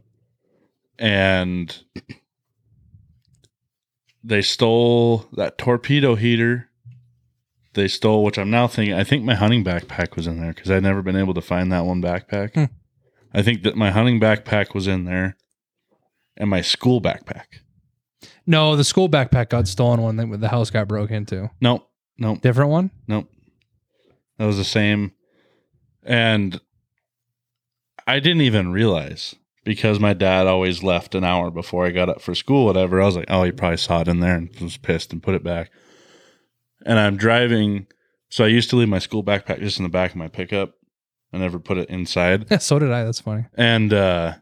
And they stole that torpedo heater. They stole, which I'm now thinking, I think my hunting backpack was in there because I'd never been able to find that one backpack. Hmm. I think that my hunting backpack was in there and my school backpack. No, the school backpack got stolen when the, the house got broke into. Nope. Nope. Different one. Nope. That was the same. And I didn't even realize because my dad always left an hour before I got up for school, whatever. I was like, oh, he probably saw it in there and was pissed and put it back. And I'm driving. So I used to leave my school backpack just in the back of my pickup. I never put it inside. Yeah, so did I. That's funny. And uh,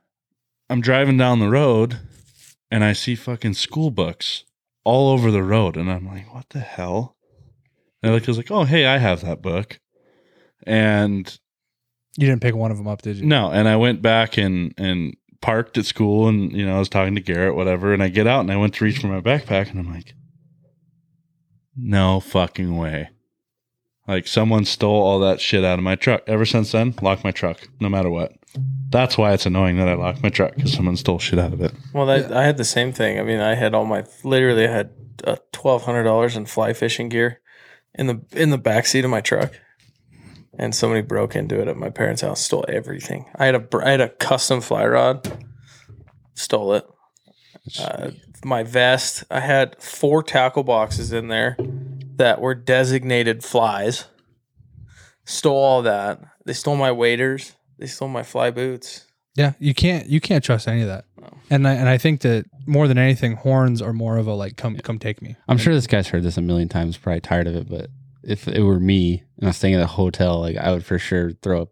I'm driving down the road and I see fucking school books all over the road. And I'm like, what the hell? And I was like, oh, hey, I have that book. And You didn't pick one of them up, did you? no, and I went back and, and parked at school and, you know, I was talking to Garrett, whatever. And I get out and I went to reach for my backpack and I'm like, no fucking way. Like someone stole all that shit out of my truck. Ever since then, lock my truck, no matter what. That's why it's annoying that I locked my truck because someone stole shit out of it. Well, that, I had the same thing. I mean, I had all my literally I had uh, twelve hundred dollars in fly fishing gear in the in the back seat of my truck, and somebody broke into it at my parents' house, stole everything. I had a br- I had a custom fly rod, stole it. Uh, my vest. I had four tackle boxes in there that were designated flies. Stole all that. They stole my waders. They stole my fly boots. Yeah, you can't you can't trust any of that. And I, and I think that more than anything, horns are more of a like come come take me. I'm sure this guy's heard this a million times, probably tired of it. But if it were me and I was staying at a hotel, like I would for sure throw a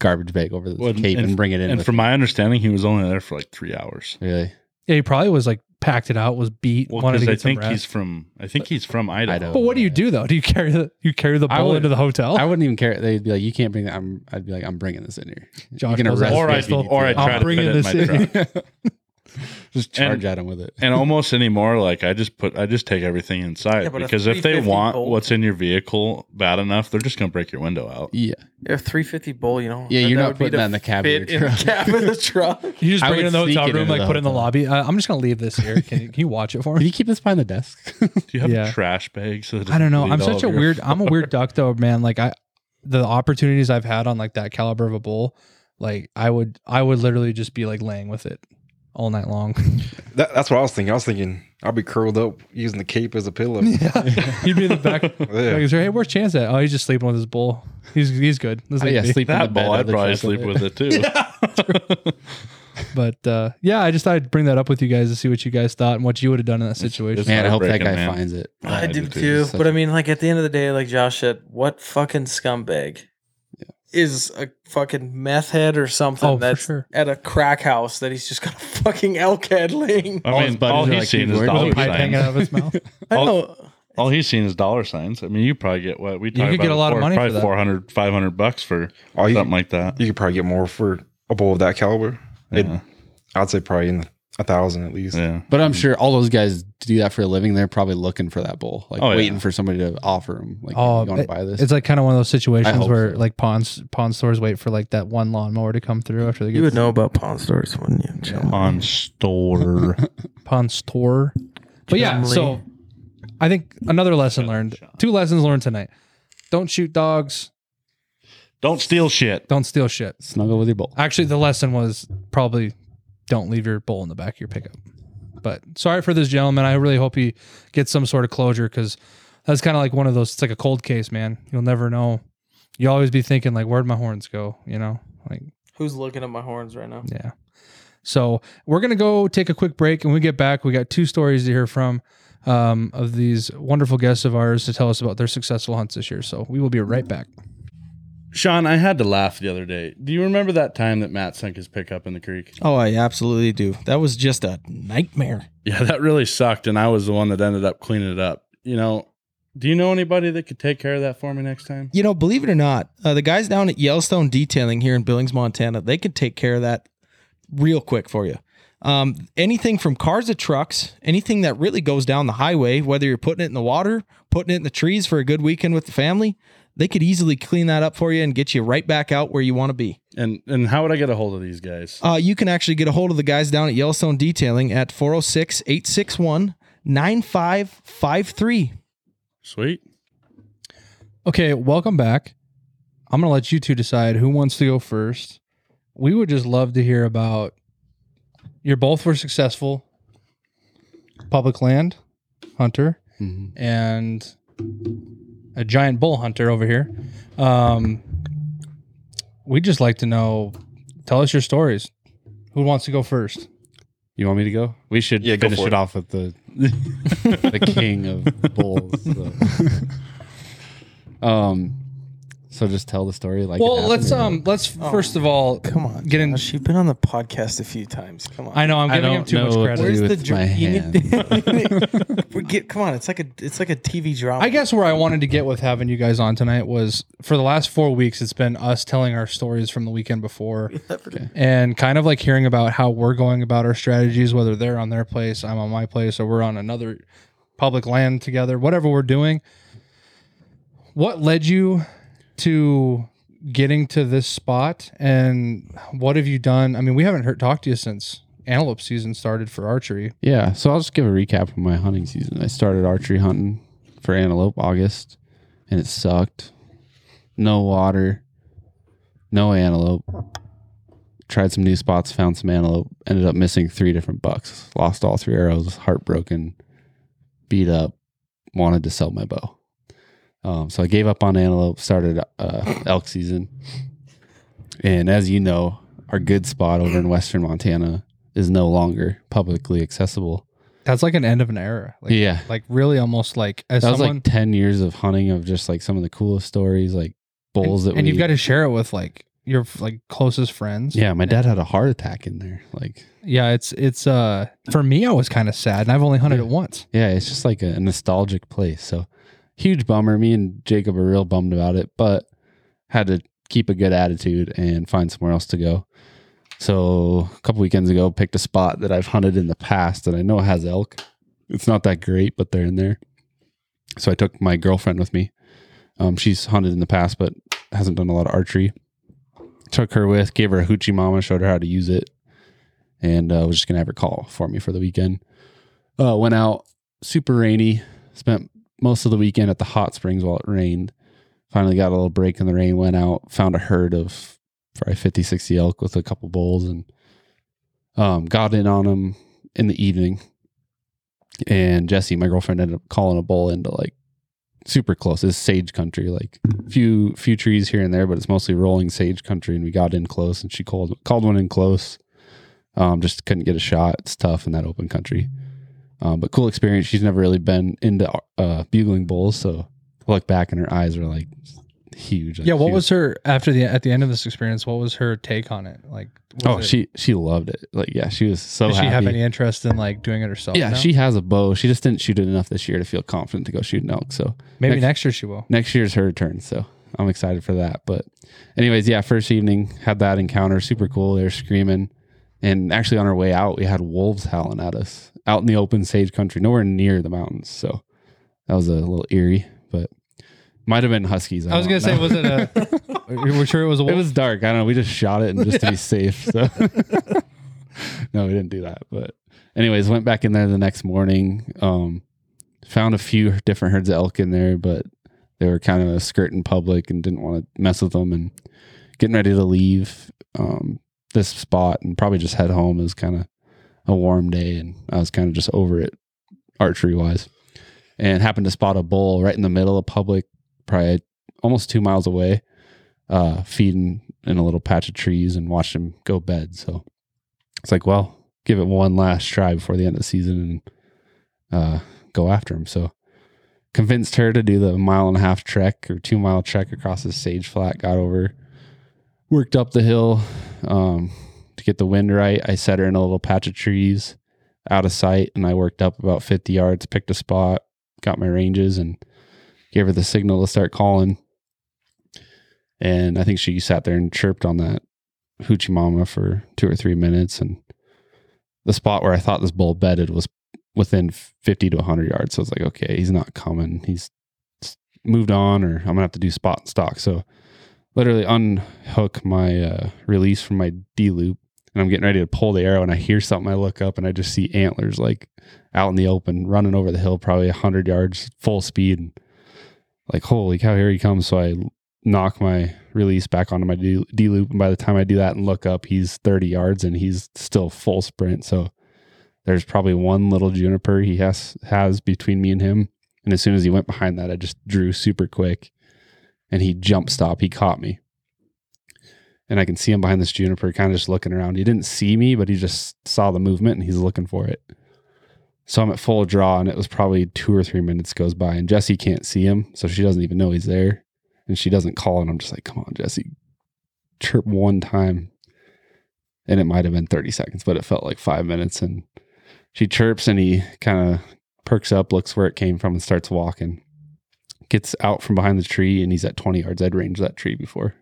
garbage bag over the Well, cape and, and- bring it in. And from me. my understanding, he was only there for like three hours. really, Yeah, he probably was like packed it out, was beat, Well, wanted to because get I think some he's from. I think he's from Idaho. Idaho. But what do you do though? Do you carry the you carry the I bull would- into the hotel? I wouldn't even care. They'd be like, "You can't bring that." I'm, I'd be like, "I'm bringing this in here." Josh can goes arrest out Or I if you or I to. I'll try to bring it it in this my in. truck. Just charge And- at him with it. and almost anymore, like I just put, I just take everything inside Yeah, but a because if they 350 want Bolt- what's in your vehicle bad enough, they're just gonna break your window out. yeah, Yeah, three fifty bull. You know. Yeah, you're not would be putting to that in the cab of fit your in the truck. cab of the truck. You just I bring it would in the sneak hotel it room, into like the put it in the hotel. lobby. Uh, I'm just gonna leave this here. Can you, can you watch it for me? Can me? you keep this behind the desk? Do you have Yeah. a trash bag? So that it I don't know. doesn't I'm bleed all such a over your weird. I'm a weird duck though, man. Like I, the opportunities I've had on like that caliber of a bull, like I would, I would literally just be like laying with it all night long. That, that's what I was thinking. I was thinking I'll be curled up using the cape as a pillow. yeah, you'd be in the back. Yeah. Like, is there, hey, where's Chance at? Oh, he's just sleeping with his bull. He's he's good. Let's Oh, yeah, it sleep in the That bed. ball, I'd probably sleep with it too. But uh, yeah, I just thought I'd bring that up with you guys to see what you guys thought and what you would have done in that situation. it's Man, I hope that guy man. finds it. Yeah, I I do do too. too. But a- I mean, like at the end of the day, like Josh said, what fucking scumbag is a fucking meth head or something Oh, that's sure. at a crack house that he's just got a fucking elk head laying? I All mean, all he's like, seen is dollar With hanging signs. out of his mouth. I all- know. All he's seen is dollar signs. I mean, you probably get what we talk could about get a lot of before, money for probably that. 400, 500 bucks for you, something like that. you could probably get more for a bull of that caliber. It- I'd say probably in the, a thousand at least. yeah. But I'm sure all those guys do that for a living. They're probably looking for that bull, like Oh, yeah. waiting for somebody to offer them. Like, Oh, you want it- to buy this? It's like kind of one of those situations hope where so. like pawn pawn stores wait for like that one lawnmower to come through after they get You would know about pawn stores, wouldn't you? Chum? On store. pawn store. But yeah, Chumlee. so I think another lesson learned. Two lessons learned tonight. Don't shoot dogs. Don't steal shit. Don't steal shit. Snuggle with your bull. Actually, the lesson was probably don't leave your bowl in the back of your pickup. But sorry for this gentleman. I really hope he gets some sort of closure because that's kind of like one of those. It's like a cold case, man. You'll never know. You always be thinking like, where'd my horns go? You know, like Who's looking at my horns right now? yeah. So we're gonna go take a quick break, and when we get back, we got two stories to hear from um, of these wonderful guests of ours to tell us about their successful hunts this year. So we will be right back. Sean, I had to laugh the other day. Do you remember that time that Matt sunk his pickup in the creek? Oh, I absolutely do. That was just a nightmare. Yeah, that really sucked, and I was the one that ended up cleaning it up. You know, do you know anybody that could take care of that for me next time? You know, believe it or not, uh, the guys down at Yellowstone Detailing here in Billings, Montana, they could take care of that real quick for you. Um, anything from cars to trucks, anything that really goes down the highway, whether you're putting it in the water, putting it in the trees for a good weekend with the family, they could easily clean that up for you and get you right back out where you want to be. And and how would I get a hold of these guys? Uh, you can actually get a hold of the guys down at Yellowstone Detailing at 406 861 9553. Sweet. Okay, welcome back. I'm gonna let you two decide who wants to go first. We would just love to hear about. You're both were successful. Public land hunter Mhm. and a giant bull hunter over here. Um, we'd just like to know. Tell us your stories. Who wants to go first? You want me to go? We should Yeah, go finish for it it. off with the the king of bulls. so. Um, so just tell the story like. it Well, let's um, let's first of all Come on. get in. Josh, you've been on the podcast a few times. Come on. I know I'm I giving him don't too much know what to credit. do Where's the with dr- my you hand. need- we get come on, it's like a it's like a TV drama. I guess where I wanted to get with having you guys on tonight was for the last four weeks, it's been us telling our stories from the weekend before and kind of like hearing about how we're going about our strategies, whether they're on their place, I'm on my place, or we're on another public land together, whatever we're doing. what led you to getting to this spot and what have you done? I mean, we haven't heard talk to you since antelope season started for archery. Yeah, so I'll just give a recap of my hunting season. I started archery hunting for antelope August, and it sucked. No water, no antelope. Tried some new spots, found some antelope. Ended up missing three different bucks. Lost all three arrows. Heartbroken, beat up. Wanted to sell my bow. Um, so I gave up on antelope. Started uh, elk season, and as you know, our good spot over in western Montana is no longer publicly accessible. That's like an end of an era. Like, yeah, like really almost like as that was someone like 10 years of hunting of just like some of the coolest stories like bulls and, that and we, you've got to share it with like your like closest friends. yeah my dad had a heart attack in there like Yeah, it's it's uh for me I was kind of sad and I've only hunted Yeah. it once. yeah it's just like a nostalgic place so huge bummer. Me and jacob are real bummed about it but had to keep a good attitude and find somewhere else to go. So a couple weekends ago picked a spot that i've hunted in the past and i know has elk. It's not that great but they're in there. So i took my girlfriend with me. Um, she's hunted in the past but hasn't done a lot of archery. Took her with gave her a hoochie mama showed her how to use it and uh, was just gonna have her call for me for the weekend. Uh, went out super rainy spent most of the weekend at the hot springs while it rained. Finally got a little break in the rain went out found a herd of probably 50 60 elk with a couple bulls and um, got in on them in the evening. And jesse my girlfriend ended up calling a bull into like super close. It's sage country like few few trees here and there but it's mostly rolling sage country and we got in close and she called called one in close. Um, just couldn't get a shot. It's tough in that open country um, but cool experience. She's never really been into uh, bugling bulls, so look back and her eyes are like huge. like, Yeah, what huge. was her after the at the end of this experience? What was her take on it? Like, Oh, it- she she loved it. Like, yeah, she was so does she happy. have any interest in like doing it herself? yeah, now? she has a bow. She just didn't shoot it enough this year to feel confident to go shoot an elk. So maybe next- next year she will. next year's her turn. So I'm excited for that. But anyways, yeah, first evening had that encounter. Super cool. They're screaming. And actually on our way out, we had wolves howling at us out in the open sage country, nowhere near the mountains. So that was a little eerie, but might have been huskies. I was gonna don't say, was it a? we're sure it was a it was dark. I don't know. We just shot it and just to be safe. So no, we didn't do that. But anyways, went back in there the next morning. Um, found a few different herds of elk in there, but they were kind of skirting public and didn't want to mess with them. And getting ready to leave um, this spot and probably just head home. is kind of a warm day, and I was kind of just over it archery wise. And happened to spot a bull right in the middle of public, probably almost two miles away uh, feeding in a little patch of trees and watched him go bed. So it's like, well, give it one last try before the end of the season and uh, go after him. So convinced her to do the mile and a half trek or two mile trek across the sage flat, got over, worked up the hill um, get the wind right. I set her in a little patch of trees out of sight and I worked up about 50 yards, picked a spot, got my ranges and gave her the signal to start calling. And I think she sat there and chirped on that hoochie mama for two or three minutes. And the spot where I thought this bull bedded was within 50 to 100 yards. So I was like, okay, he's not coming. He's moved on, or I'm going to have to do spot and stock. So literally unhook my uh, release from my D loop. And I'm getting ready to pull the arrow, and I hear something. I look up, and I just see antlers like out in the open, running over the hill, probably 100 yards, full speed. And like, holy cow, here he comes. So I knock my release back onto my D, D loop. And by the time I do that and look up, he's 30 yards and he's still full sprint. So there's probably one little juniper he has has between me and him. And as soon as he went behind that, I just drew super quick and he jump stop. He caught me. And I can see him behind this juniper, kind of just looking around. He didn't see me, but he just saw the movement and he's looking for it. So I'm at full draw, and it was probably two or three minutes goes by, and Jesse can't see him, so she doesn't even know he's there and she doesn't call and I'm just like, come on, Jesse, chirp one time. And it might have been 30 seconds, but it felt like five minutes. And she chirps and he kind of perks up, looks where it came from and starts walking. Gets out from behind the tree and he's at 20 yards. I'd ranged that tree before.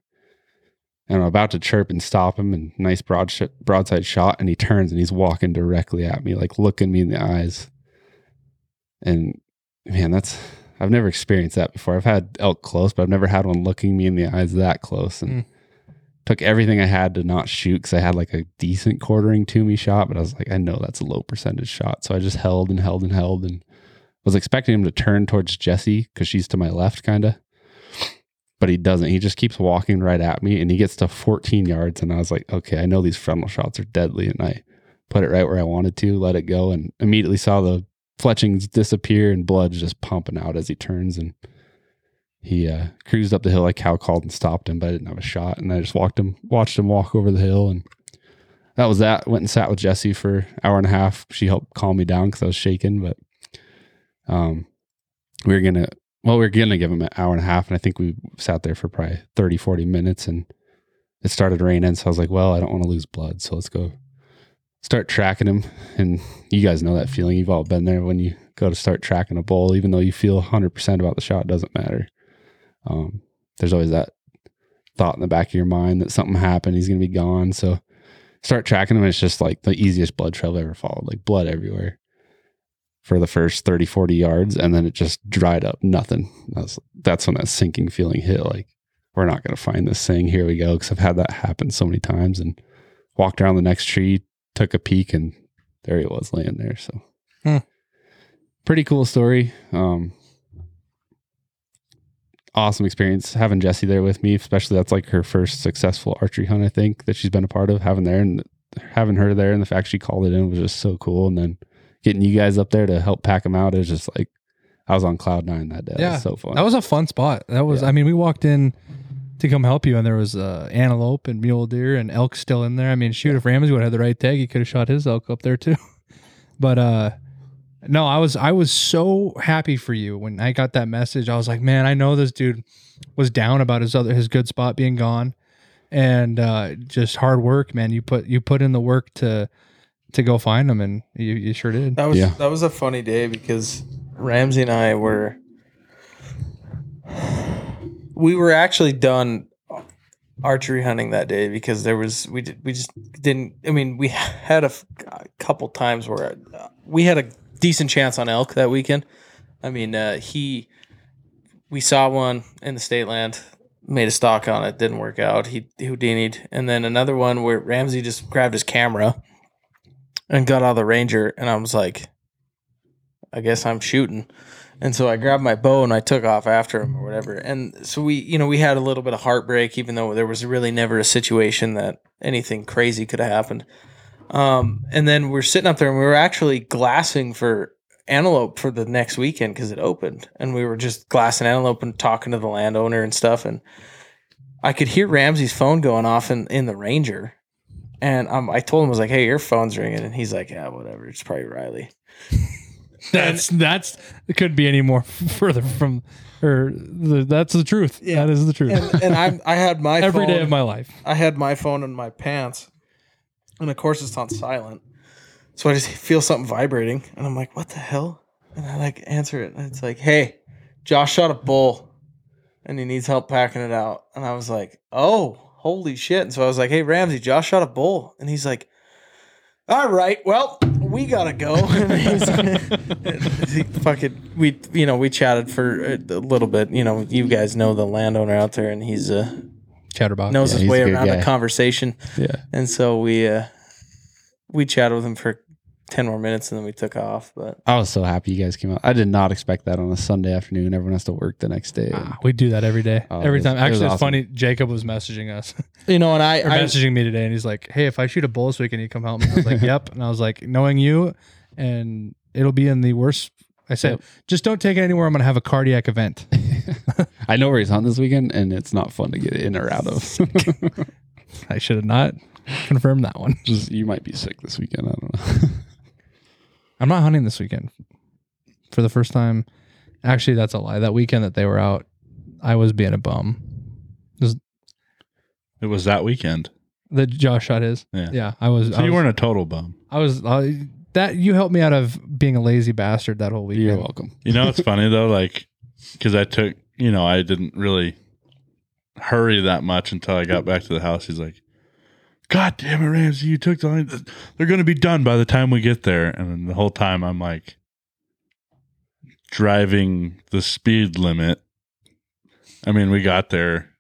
And I'm about to chirp and stop him and nice broad sh- broadside shot. And he turns and he's walking directly at me, like looking me in the eyes. And man, that's I've never experienced that before. I've had elk close, but I've never had one looking me in the eyes that close. And Mm. took everything I had to not shoot because I had like a decent quartering to me shot, but I was like, I know that's a low percentage shot. So I just held and held and held and was expecting him to turn towards Jesse because she's to my left, kind of. But he doesn't. He just keeps walking right at me and he gets to 14 yards. And I was like, okay, I know these frontal shots are deadly. And I put it right where I wanted to, let it go, and immediately saw the fletchings disappear and blood just pumping out as he turns. And he uh, cruised up the hill. I cow called and stopped him, but I didn't have a shot. And I just walked him, watched him walk over the hill. And that was that. Went and sat with Jesse for an hour and a half. She helped calm me down because I was shaking. But um, we were going to, well, we are going to give him an hour and a half. And I think we sat there for probably 30, 40 minutes. And it started raining. So I was like, well, I don't want to lose blood. So let's go start tracking him. And you guys know that feeling. You've all been there when you go to start tracking a bull, even though you feel 100% about the shot, doesn't matter. Um, there's always that thought in the back of your mind that something happened, he's going to be gone. So start tracking him. It's just like the easiest blood trail I've ever followed, like blood everywhere for the first 30, 40 yards. And then it just dried up, nothing. That's, that's when that sinking feeling hit. Like, we're not going to find this thing. Here we go. Cause I've had that happen so many times and walked around the next tree, took a peek, and there he was laying there. So, Hmm. pretty cool story. Um, awesome experience having Jesse there with me, especially that's like her first successful archery hunt, I think, that she's been a part of. Having there and having her there and the fact she called it in was just so cool. And then getting you guys up there to help pack them out is just like I was on cloud nine that day. It Yeah, was so fun. That was a fun spot. That was. Yeah. I mean, we walked in to come help you, and there was uh, antelope and mule deer and elk still in there. I mean, shoot, if Ramsey would have had the right tag, he could have shot his elk up there too. but uh, no, I was I was so happy for you when I got that message. I was like, man, I know this dude was down about his other his good spot being gone, and uh, just hard work, man. You put you put in the work to to go find them, and you, you sure did. That was Yeah. that was a funny day because Ramsey and I were we were actually done archery hunting that day because there was we did, we just didn't I mean we had a, f- a couple times where uh, we had a decent chance on elk that weekend. I mean uh, he we saw one in the state land made a stock on it didn't work out he houdini'd and then another one where Ramsey just grabbed his camera and got out of the ranger and I was like I guess I'm shooting. And so I grabbed my bow and I took off after him or whatever. And so we, you know, we had a little bit of heartbreak, even though there was really never a situation that anything crazy could have happened. Um, and then we're sitting up there and we were actually glassing for antelope for the next weekend because it opened. And we were just glassing antelope and talking to the landowner and stuff. And I could hear Ramsey's phone going off in, in the Ranger. And um, I told him, I was like, hey, your phone's ringing. And he's like, yeah, whatever. It's probably Riley. That's that's it could be any more further from or the, that's the truth. Yeah. That is the truth. and, and I I had my Every day phone, of my life. I had my phone in my pants, and of course it's on silent. So I just feel something vibrating, and I'm like, "What the hell?" And I like answer it, and it's like, "Hey, Josh shot a bull, and he needs help packing it out." And I was like, "Oh, holy shit!" And so I was like, "Hey, Ramsey, Josh shot a bull," and he's like, "All right, well, we gotta go." And he's- he fucking we you know we chatted for a a little bit. You know, you guys know the landowner out there, and he's uh Chatterbox. knows Yeah, his way around guy. the conversation. yeah. And so we uh we chatted with him for ten more minutes and then we took off. But I was so happy you guys came out. I did not expect that on a Sunday afternoon. Everyone has to work the next day. Ah, we do that every day. Oh, every it was- time. it was Actually, it's awesome. funny. Jacob was messaging us you know, and I, or I messaging me today, and he's like, "Hey, if I shoot a bull this weekend, you come help me." I was like, "Yep." And I was like, "Knowing you, and it'll be in the worst." I said, Yep. "Just don't take it anywhere. I'm going to have a cardiac event." I know where he's on this weekend, and it's not fun to get in or out of. I should have not confirmed that one. Just you might be sick this weekend. I don't know. I'm not hunting this weekend for the first time. Actually, that's a lie. That weekend that they were out, I was being a bum. It was that weekend. That Josh shot his. Yeah. Yeah, I was. So I you was, weren't a total bum. I was. Uh, that you helped me out of being a lazy bastard that whole weekend. You're welcome. You know, it's funny though, like, because I took, you know, I didn't really hurry that much until I got back to the house. He's like, God damn it, Ramsey, you took the line. They're going to be done by the time we get there. And then the whole time I'm like, driving the speed limit. I mean, we got there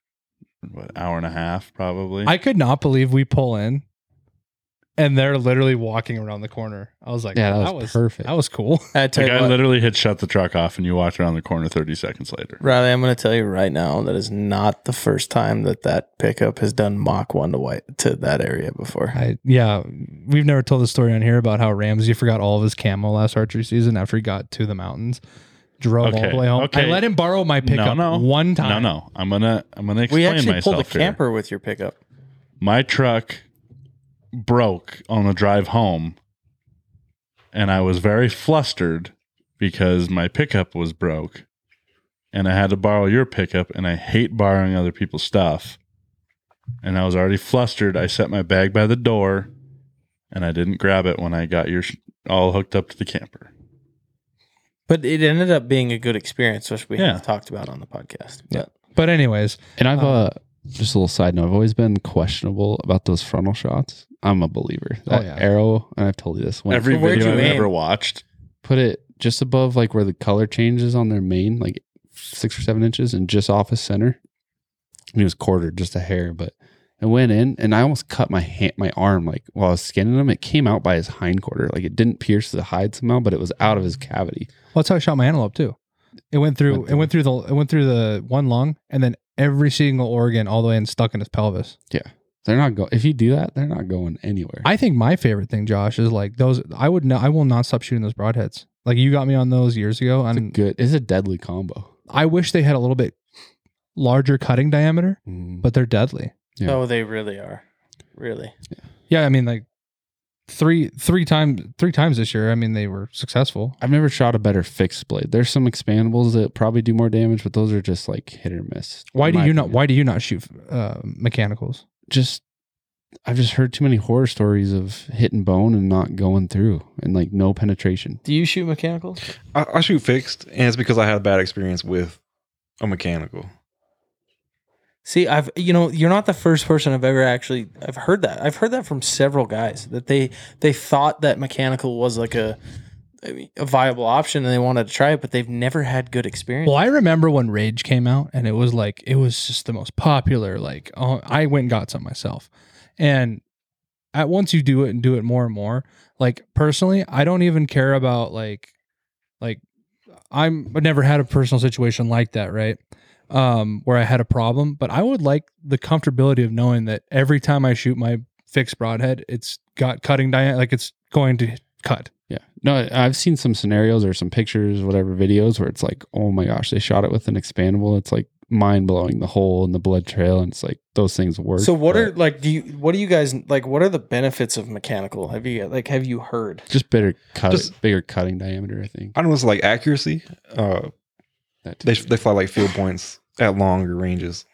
what hour and a half probably. I could not believe we pull in and they're literally walking around the corner. I was like, Yeah, that was perfect. That was cool. I the guy what, literally had shut the truck off, and you walked around the corner thirty seconds later. Riley, I'm going to tell you right now that is not the first time that that pickup has done Mach one to white to that area before. I yeah, we've never told the story on here about how Ramsey forgot all of his camo last archery season after he got to the mountains. Drove all the way home. okay. I let him borrow my pickup no. one time. No, no, I'm gonna I'm gonna explain myself. we explain actually myself pulled a here. camper with your pickup. my truck broke on the drive home and I was very flustered because my pickup was broke and I had to borrow your pickup and I hate borrowing other people's stuff. And I was already flustered. I set my bag by the door and I didn't grab it when I got your sh- all hooked up to the camper. But it ended up being a good experience, which we Yeah. have talked about on the podcast. Yeah. But But anyways, And I've Um, uh just a little side note. I've always been questionable about those frontal shots. I'm a believer. Oh, that yeah. arrow, and I've told you this. When Every So where'd video I've aim? ever watched. put it just above like where the color changes on their main, like six or seven inches, and just off his center. And he was quartered just a hair, but it went in, and I almost cut my hand, my arm, like while I was skinning him. It came out by his hind quarter, like it didn't pierce the hide somehow, but it was out of his cavity. well, that's how I shot my antelope too. It went through. Went It went through the. It went through the one lung, and then every single organ all the way and stuck in his pelvis. Yeah. They're not going. If you do that, they're not going anywhere. I think my favorite thing, Josh, is like those. I would. No, I will not stop shooting those broadheads. Like you got me on those years ago, it's a and good. It's a deadly combo. I wish they had a little bit larger cutting diameter, Mm. but they're deadly. Yeah. oh, they really are. Really. Yeah, I mean like three three times three times this year. I mean they were successful. I've never shot a better fixed blade. There's some expandables that probably do more damage, but those are just like hit or miss. Why do my you not? Why do you not shoot uh, mechanicals? Just I've just heard too many horror stories of hitting bone and not going through, and like no penetration. Do you shoot mechanicals? I, I shoot fixed, and it's because I had a bad experience with a mechanical. See, I've you know, you're not the first person I've ever actually I've heard that. I've heard that from several guys that they they thought that mechanical was like a a viable option and they wanted to try it, but they've never had good experience. Well, I remember when Rage came out, and it was like it was just the most popular. Like, oh, I went and got some myself, and at once you do it and do it more and more. Like personally, I don't even care about like, like I'm I've never had a personal situation like that, right? Um, where I had a problem, but I would like the comfortability of knowing that every time I shoot my fixed broadhead, it's got cutting diameter, like it's going to cut. Yeah, no, I've seen some scenarios or some pictures, whatever videos where it's like, oh my gosh, they shot it with an expandable. It's like mind blowing the hole and the blood trail, and it's like those things work. so what but are like do you what do you guys like what are the benefits of mechanical? Have you like have you heard? just better cut, Just- bigger cutting diameter? I think I don't know. It's like accuracy. Uh, that they they fly like field points at longer ranges.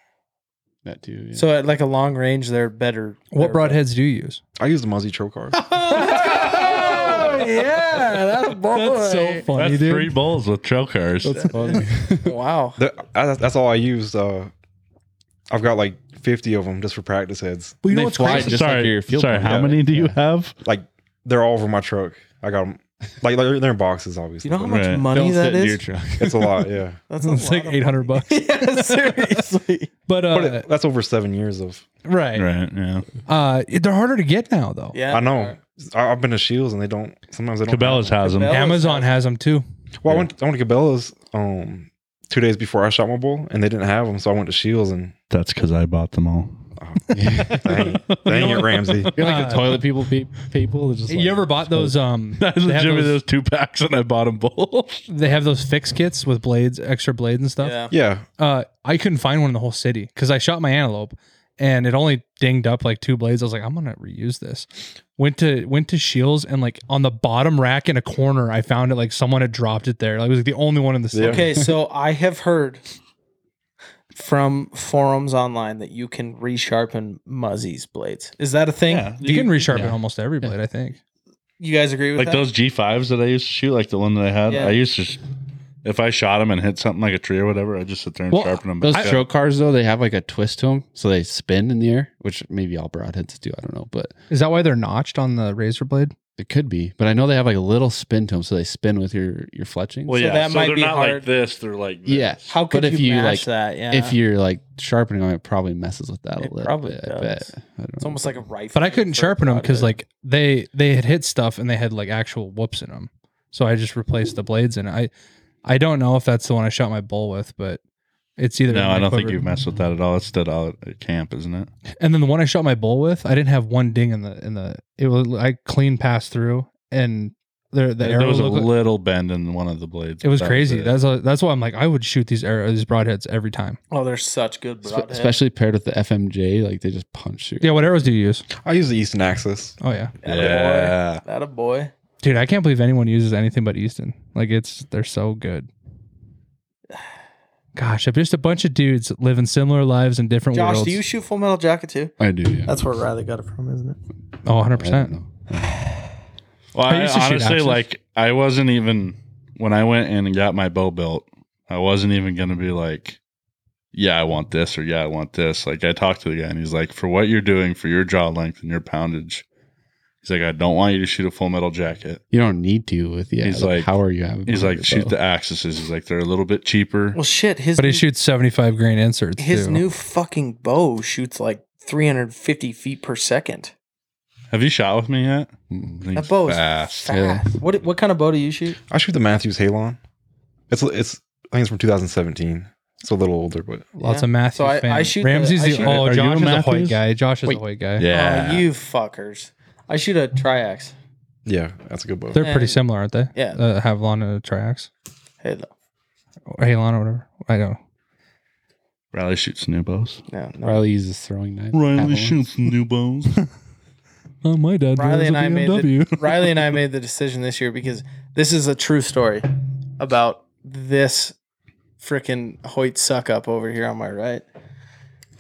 that too. Yeah. So at like a long range they're better. What they're broadheads do you use? I use the Muzzy Trocar. oh, yeah, that's boy. That's so funny, That's dude. three bowls with trail cars. That's funny. Wow. That- that's all I use. Uh, I've got like fifty of them just for practice heads. But you know what's fly crazy? just like sorry, your field sorry. How Yeah. many do you have? Like they're all over my truck. I got them. Like they're, they're in boxes, obviously. You know how much Right. money Don't that sit in is? truck. It's a lot. Yeah, That's a It's like lot of eight hundred bucks. yeah, seriously. But uh, but it, that's over seven years of. right, Right. Yeah. uh, they're harder to get now though. Yeah, I know. I, I've been to Shields and they don't. Sometimes they don't. have Cabela's them. has them. Cabela's Amazon has- has them too. Well, I went. I went to Cabela's um two days before I shot my bull, and they didn't have them, so I went to Shields and. That's because I bought them all. Oh, dang, dang it, Ramsey. You're like Uh, the toilet people pe- people. Just you ever bought those? Um, I they, have Jimmy those, those two packs and I bought them both. they have those fix kits with blades, extra blades and stuff. Yeah. Yeah, Uh, I couldn't find one in the whole city because I shot my antelope and it only dinged up like two blades. I was like, I'm gonna reuse this. Went to went to Shields and like on the bottom rack in a corner, I found it like someone had dropped it there. Like it was like the only one in the city. Yeah. Okay, so I have heard from forums online that you can resharpen Muzzy's blades. Is that a thing? Yeah. You can resharpen yeah. almost every blade, I think. You guys agree with Like that? those G5s that I used to shoot, like the one that I had. Yeah. I used to, sh- if I shot them and hit something like a tree or whatever, I just sit there and Well, sharpen them. Those back stroke cars though, they have like a twist to them, so they spin in the air, which maybe all broadheads do. I don't know, but Is that why they're notched on the razor blade? It could be, but I know they have like a little spin to them, so they spin with your your fletching. Well, So yeah, that so might they're be not like this. They're like this. Yeah. How could But if you, you, match like, that? Yeah, if you're like sharpening them, it probably messes with that a little probably bit. I bet. I don't it's know. almost like a rifle. But I couldn't sharpen them because like they they had hit stuff and they had like actual whoops in them. So I just replaced the blades and. I I don't know if that's the one I shot my bull with, but it's either. No, I don't think you've messed with that at all. It's still out at camp, isn't it? And then the one I shot my bull with, I didn't have one ding in the in the. It was I clean passed through, and there the there arrow was a looked like- little bend in one of the blades. It was That crazy. it. that's a, that's why I'm like I would shoot these arrows, these broadheads every time. oh, they're such good broadheads. especially paired with the FMJ, like they just punch through. Yeah, what arrows do you use? I use the Easton Axis. Oh yeah, yeah. That a boy. dude, I can't believe anyone uses anything but Easton. Like it's they're so good. Gosh, if just a bunch of dudes living similar lives in different worlds. Josh, worlds. do you shoot Full Metal Jacket too? I do. Yeah. That's where Riley got it from, isn't it? oh, 100 percent. Well, I I, used to honestly Axis. like I wasn't even when I went in and got my bow built. I wasn't even gonna be like, yeah, I want this or yeah, I want this. Like I talked to the guy and he's like, for what you're doing for your jaw length and your poundage, he's like, I don't want you to shoot a full metal jacket. You don't need to with yeah, He's the like- power you have. He's like, shoot bow. the Axis. He's like, they're a little bit cheaper. Well, shit. His But he new- shoots 75 grain inserts. his too. new fucking bow shoots like 350 feet per second. Have you shot with me yet? He's That bow is fast. fast. What what kind of bow do you shoot? I shoot the Mathews Halon. It's it's I think it's from 2017. It's a little older, but Lots Yeah. of Mathews So I- fans. I shoot the- Ramsey's I the, shoot- oh, Are you Josh a is a Hoyt Mathews? guy. Josh is Wait. a Hoyt guy. Yeah. Oh, you fuckers. I shoot a triax. yeah, that's a good bow. They're pretty And- similar, aren't they? Yeah. Uh, Havlon and a Triax. Hey, no, Or Halon or whatever. I know. Riley shoots new bows. no, no. Riley uses throwing knife. Riley Avalon. shoots new bows. Oh, my dad Riley drives and a I made the, BMW. Riley and I made the decision this year because this is a true story about this freaking Hoyt suck up over here on my right.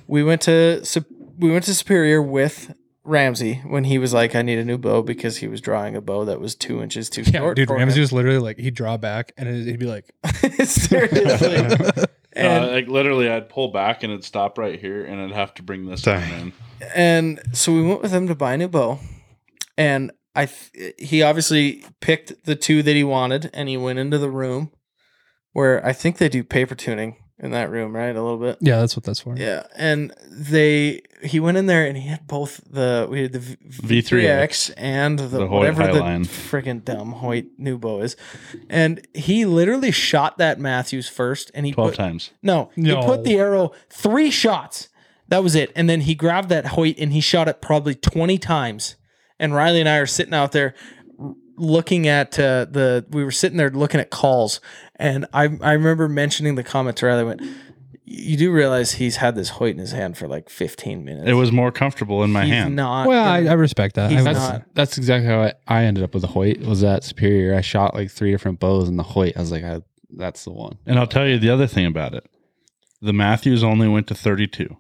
We went to Sup- we went to Superior with Ramsey when he was like, "I need a new bow" because he was drawing a bow that was two inches too Yeah, short. dude, Ramsey him. was literally like, he'd draw back and he'd be like, seriously. And uh, like literally, I'd pull back and it'd stop right here, and I'd have to bring this one in. and so we went with him to buy a new bow and i th- he obviously picked the two that he wanted and he went into the room where i think they do paper tuning in that room right a little bit yeah, that's what that's for. yeah and they he went in there and he had both the we had the v- V3X v3x and the, The Hoyt whatever the Highline. freaking dumb hoyt new bow is and he literally shot that mathews first and he Twelve put, times. no, No. he put the arrow three shots. That was it. And then he grabbed that Hoyt and he shot it probably 20 times. And Riley and I are sitting out there r- looking at uh, the, we were sitting there looking at calls. And I, I remember mentioning the comment to Riley, I went, you do realize he's had this Hoyt in his hand for like 15 minutes. It was more comfortable in my He's hand. not. Well, I, gonna- I respect that. He's I, That's not. that's exactly how I, I ended up with the Hoyt. Was that Superior. I shot like three different bows, and the Hoyt. I was like, I, that's the one. And I'll tell you the other thing about it. The Mathews only went to 32.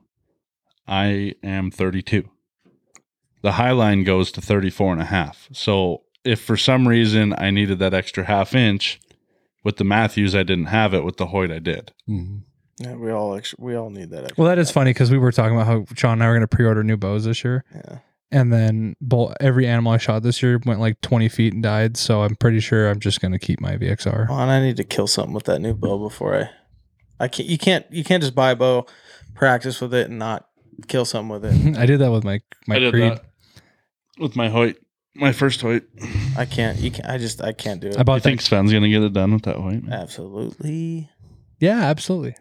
I am 32. The Highline goes to 34 and a half. So if for some reason I needed that extra half inch with the Mathews, I didn't have it. With the Hoyt, I did. Mm-hmm. Yeah, we all, ex- we all need that. Extra. well, that is funny because we were talking about how Sean and I were going to pre-order new bows this year, Yeah. and then bull, every animal I shot this year went like 20 feet and died. So I'm pretty sure I'm just going to keep my VXR. Well, and I need to kill something with that new bow before I. I can't. You can't. You can't just buy a bow, practice with it, and not kill something with it. I did that with my my I did Creed. that with my Hoyt, my first Hoyt. I can't. You can I just. I can't do it. I bought You think Sven's gonna get it done with that Hoyt? Absolutely. Yeah, absolutely.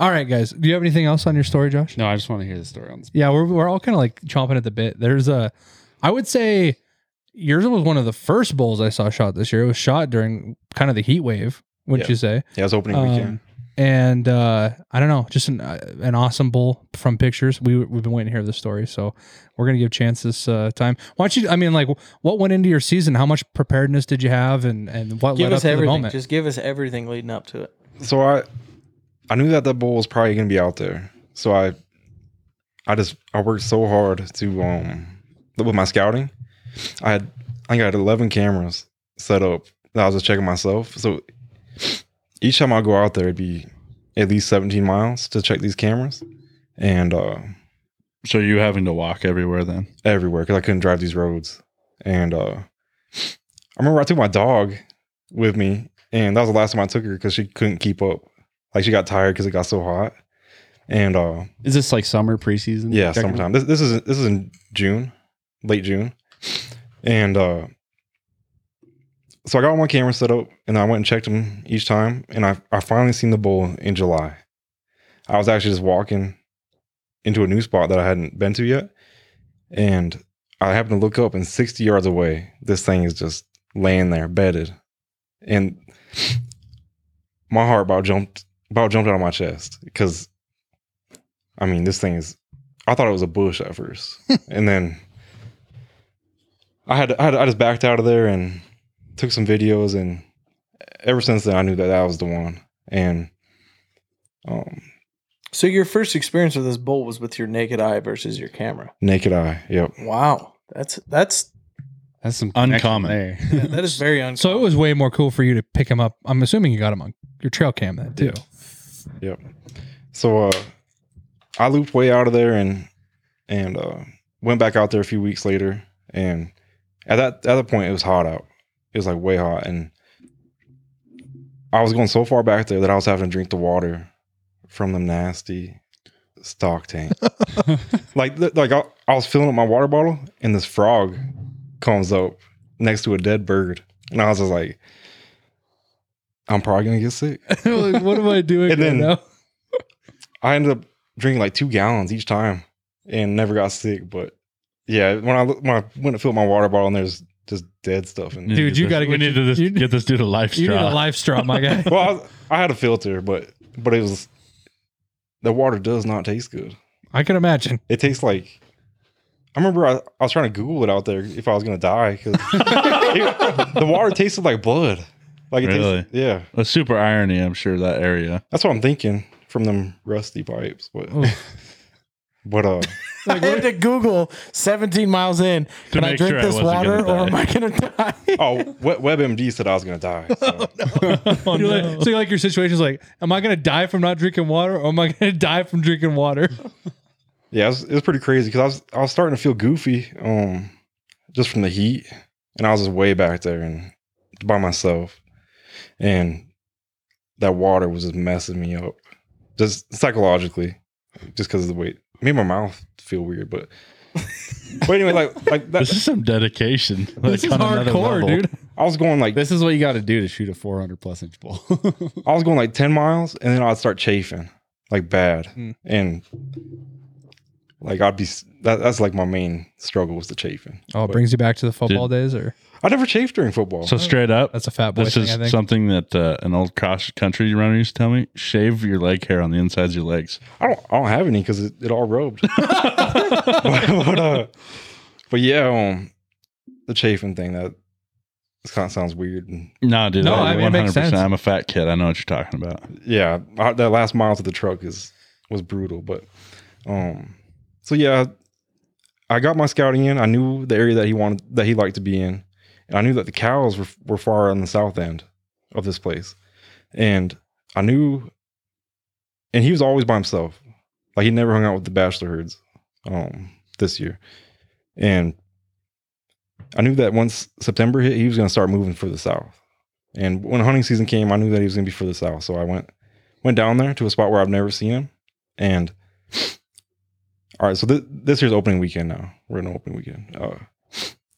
All right, guys. Do you have anything else on your story, Josh? No, I just want to hear the story on this. Yeah, we're we're all kind of like chomping at the bit. There's a, I would say, yours was one of the first bulls I saw shot this year. It was shot during kind of the heat wave, wouldn't Yeah. you say? Yeah, it was opening Um, weekend. And uh, I don't know, just an uh, an awesome bull from pictures. We we've been waiting to hear the story, so we're gonna give Chance this uh, time. Why don't you? I mean, like, what went into your season? How much preparedness did you have, and and what Give led up us to the moment? Just give us everything leading up to it. So I I knew that that bull was probably gonna be out there. So I I just I worked so hard to um with my scouting. I had I think I had eleven cameras set up that I was just checking myself. So each time I go out there it'd be at least 17 miles to check these cameras. And uh So you having to walk everywhere then? everywhere because I couldn't drive these roads. And uh I remember I took my dog with me, and that was the last time I took her because she couldn't keep up. Like she got tired because it got so hot. And uh, Is this like summer preseason? yeah, summertime. This, this is this is in June, late June, and uh, so I got all my cameras set up, and I went and checked them each time, and I I finally seen the bull in July. I was actually just walking into a new spot that I hadn't been to yet, and I happened to look up, and sixty yards away, this thing is just laying there, bedded, and my heart about jumped about jumped out of my chest because I mean, this thing is. I thought it was a bush at first, and then I had, I had I just backed out of there and took some videos, and ever since then I knew that that was the one. And um, So your first experience with this bull was with your naked eye versus your camera. naked eye, yep, Wow, that's that's That's some Uncommon. connection there. that is very uncommon. So it was way more cool for you to pick him up. I'm assuming you got him on your trail cam then too. yep. So uh, I looped way out of there and and uh, went back out there a few weeks later, and at that at that point it was hot out. It was like way hot, and I was going so far back there that I was having to drink the water from the nasty stock tank. like th- like I, I was filling up my water bottle, and this frog comes up next to a dead bird, and I was just like, I'm probably gonna get sick. Like, what am I doing And then- now? I ended up drinking like two gallons each time and never got sick. But yeah, when I look- when I went to fill my water bottle and there's just dead stuff in Dude, you gotta we get need to you- this, you- get this dude a life You need straw. a life straw, my guy. Well, I, was- I had a filter, but but it was the water does not taste good. I can imagine. It tastes like I remember I, I was trying to Google it out there if I was gonna die because the water tasted like blood. Like it Really? tasted, yeah. a super irony, I'm sure that area. That's what I'm thinking from them rusty pipes. But Oof. but uh I had to Google 17 miles in. Can I drink sure this wasn't water or am. I going to die? oh WebMD said I was gonna die. So. You're like- so you're like your situation is like, am I gonna die from not drinking water, or am I gonna die from drinking water? Yeah, it was, it was pretty crazy because I was I was starting to feel goofy, um, just from the heat, and I was just way back there and by myself, and that water was just messing me up, just psychologically, just because of the weight. Made my mouth feel weird, but but anyway, like like that, This is some dedication. Like this is on another hardcore, level. dude. I was going like This is what you got to do to shoot a 400 plus inch bull. I was going like ten miles, and then I'd start chafing like bad, Hmm. and like I'd be that, that's like my main struggle was the chafing. Oh, it brings you back to the football days, or I never chafed during football. So straight up, that's a fat boy this thing. is I think. something that uh, an old cross country runner used to tell me: shave your leg hair on the insides of your legs. I don't I don't have any because it, it all rubbed. but, but, uh, but yeah, um, the chafing thing that this kind of sounds weird. No, dude. No, I I mean, it makes sense. I'm a fat kid. I know what you're talking about. yeah, I, that last mile to the truck is was brutal. But um, so yeah, I got my scouting in. I knew the area that he wanted that he liked to be in, and I knew that the cows were were far on the south end of this place, and I knew, and he was always by himself. Like he never hung out with the bachelor herds, um, this year, and I knew that once September hit, he was going to start moving for the south. And when hunting season came, I knew that he was going to be for the south. So I went went down there to a spot where I've never seen him. And all right, so th- this year's opening weekend now. We're in opening weekend. Uh,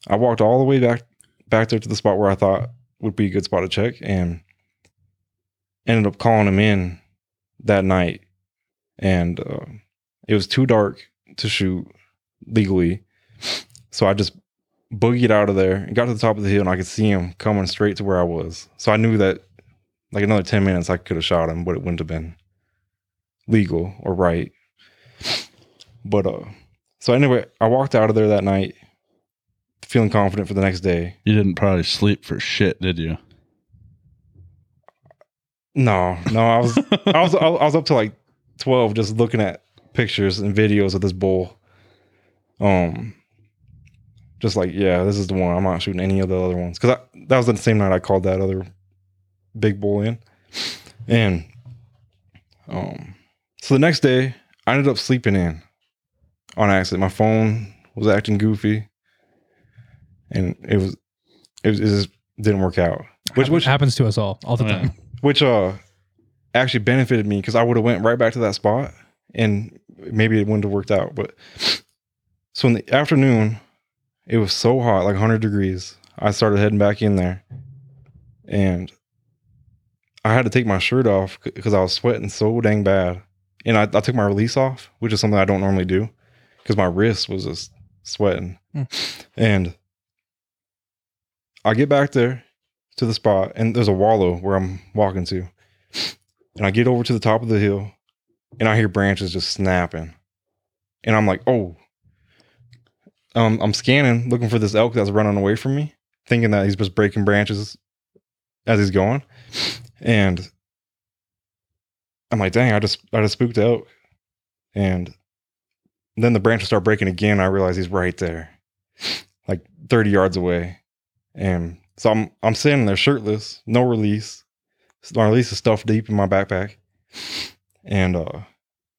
I walked all the way back back there to the spot where I thought would be a good spot to check, and ended up calling him in that night. And uh, it was too dark to shoot legally, so I just boogied out of there and got to the top of the hill, and I could see him coming straight to where I was. So I knew that like another 10 minutes I could have shot him, but it wouldn't have been legal or right. But uh so anyway, I walked out of there that night feeling confident for the next day. You didn't probably sleep for shit, did you? No, no, I was I was I was up to like 12 just looking at pictures and videos of this bull. Um just like, yeah, this is the one. I'm not shooting any of the other ones cuz that was the same night I called that other big bull in. And um so the next day I ended up sleeping in on accident. My phone was acting goofy and it was it, it just didn't work out. Which which happens to us all all the Oh, yeah. time. which uh actually benefited me because I would have went right back to that spot and maybe it wouldn't have worked out. But so in the afternoon, it was so hot, like 100 degrees. I started heading back in there, and I had to take my shirt off because I was sweating so dang bad. And I, I took my release off, which is something I don't normally do because my wrist was just sweating. Hmm. And I get back there to the spot, and there's a wallow where I'm walking to. And I get over to the top of the hill, and I hear branches just snapping. And I'm like, oh. Um, I'm scanning, looking for this elk that's running away from me, thinking that he's just breaking branches as he's going. And I'm like, dang, I just I just spooked the elk. And then the branches start breaking again. I realize he's right there, like 30 yards away. And so I'm I'm standing there shirtless, no release. My release is stuffed deep in my backpack. And uh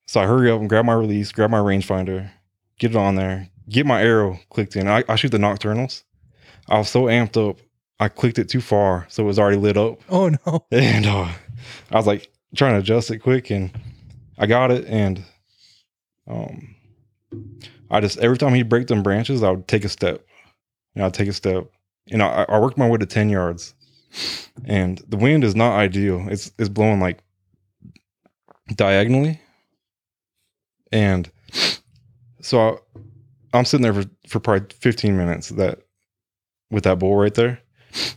so I hurry up and grab my release, grab my rangefinder, get it on there, get my arrow clicked in. I, I shoot the Nockturnals. I was so amped up, I clicked it too far, so it was already lit up. Oh no. And uh, I was like trying to adjust it quick, and I got it. And um, I just every time he'd break them branches, I would take a step. And I'd take a step, and I, I worked my way to ten yards. And the wind is not ideal. It's it's blowing like diagonally, and so I, I'm sitting there for for probably 15 minutes that with that bull right there,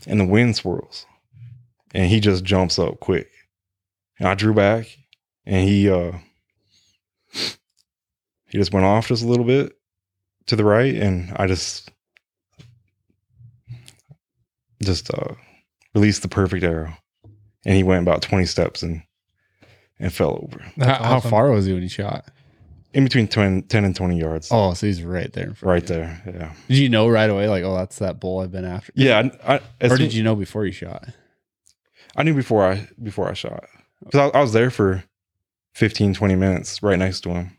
and the wind swirls and he just jumps up quick. And I drew back and he uh he just went off just a little bit to the right and I just just uh released the perfect arrow. And he went about 20 steps and and fell over. That's how, how far was he when he shot? In between 10, 10 and 20 yards. Oh, so he's right there. right you. there. Yeah. Did you know right away, like, oh, that's that bull I've been after? Yeah, I, I, as Or soon- did you know before you shot? I knew before I before I shot because I, I was there for 15, 20 minutes right next to him,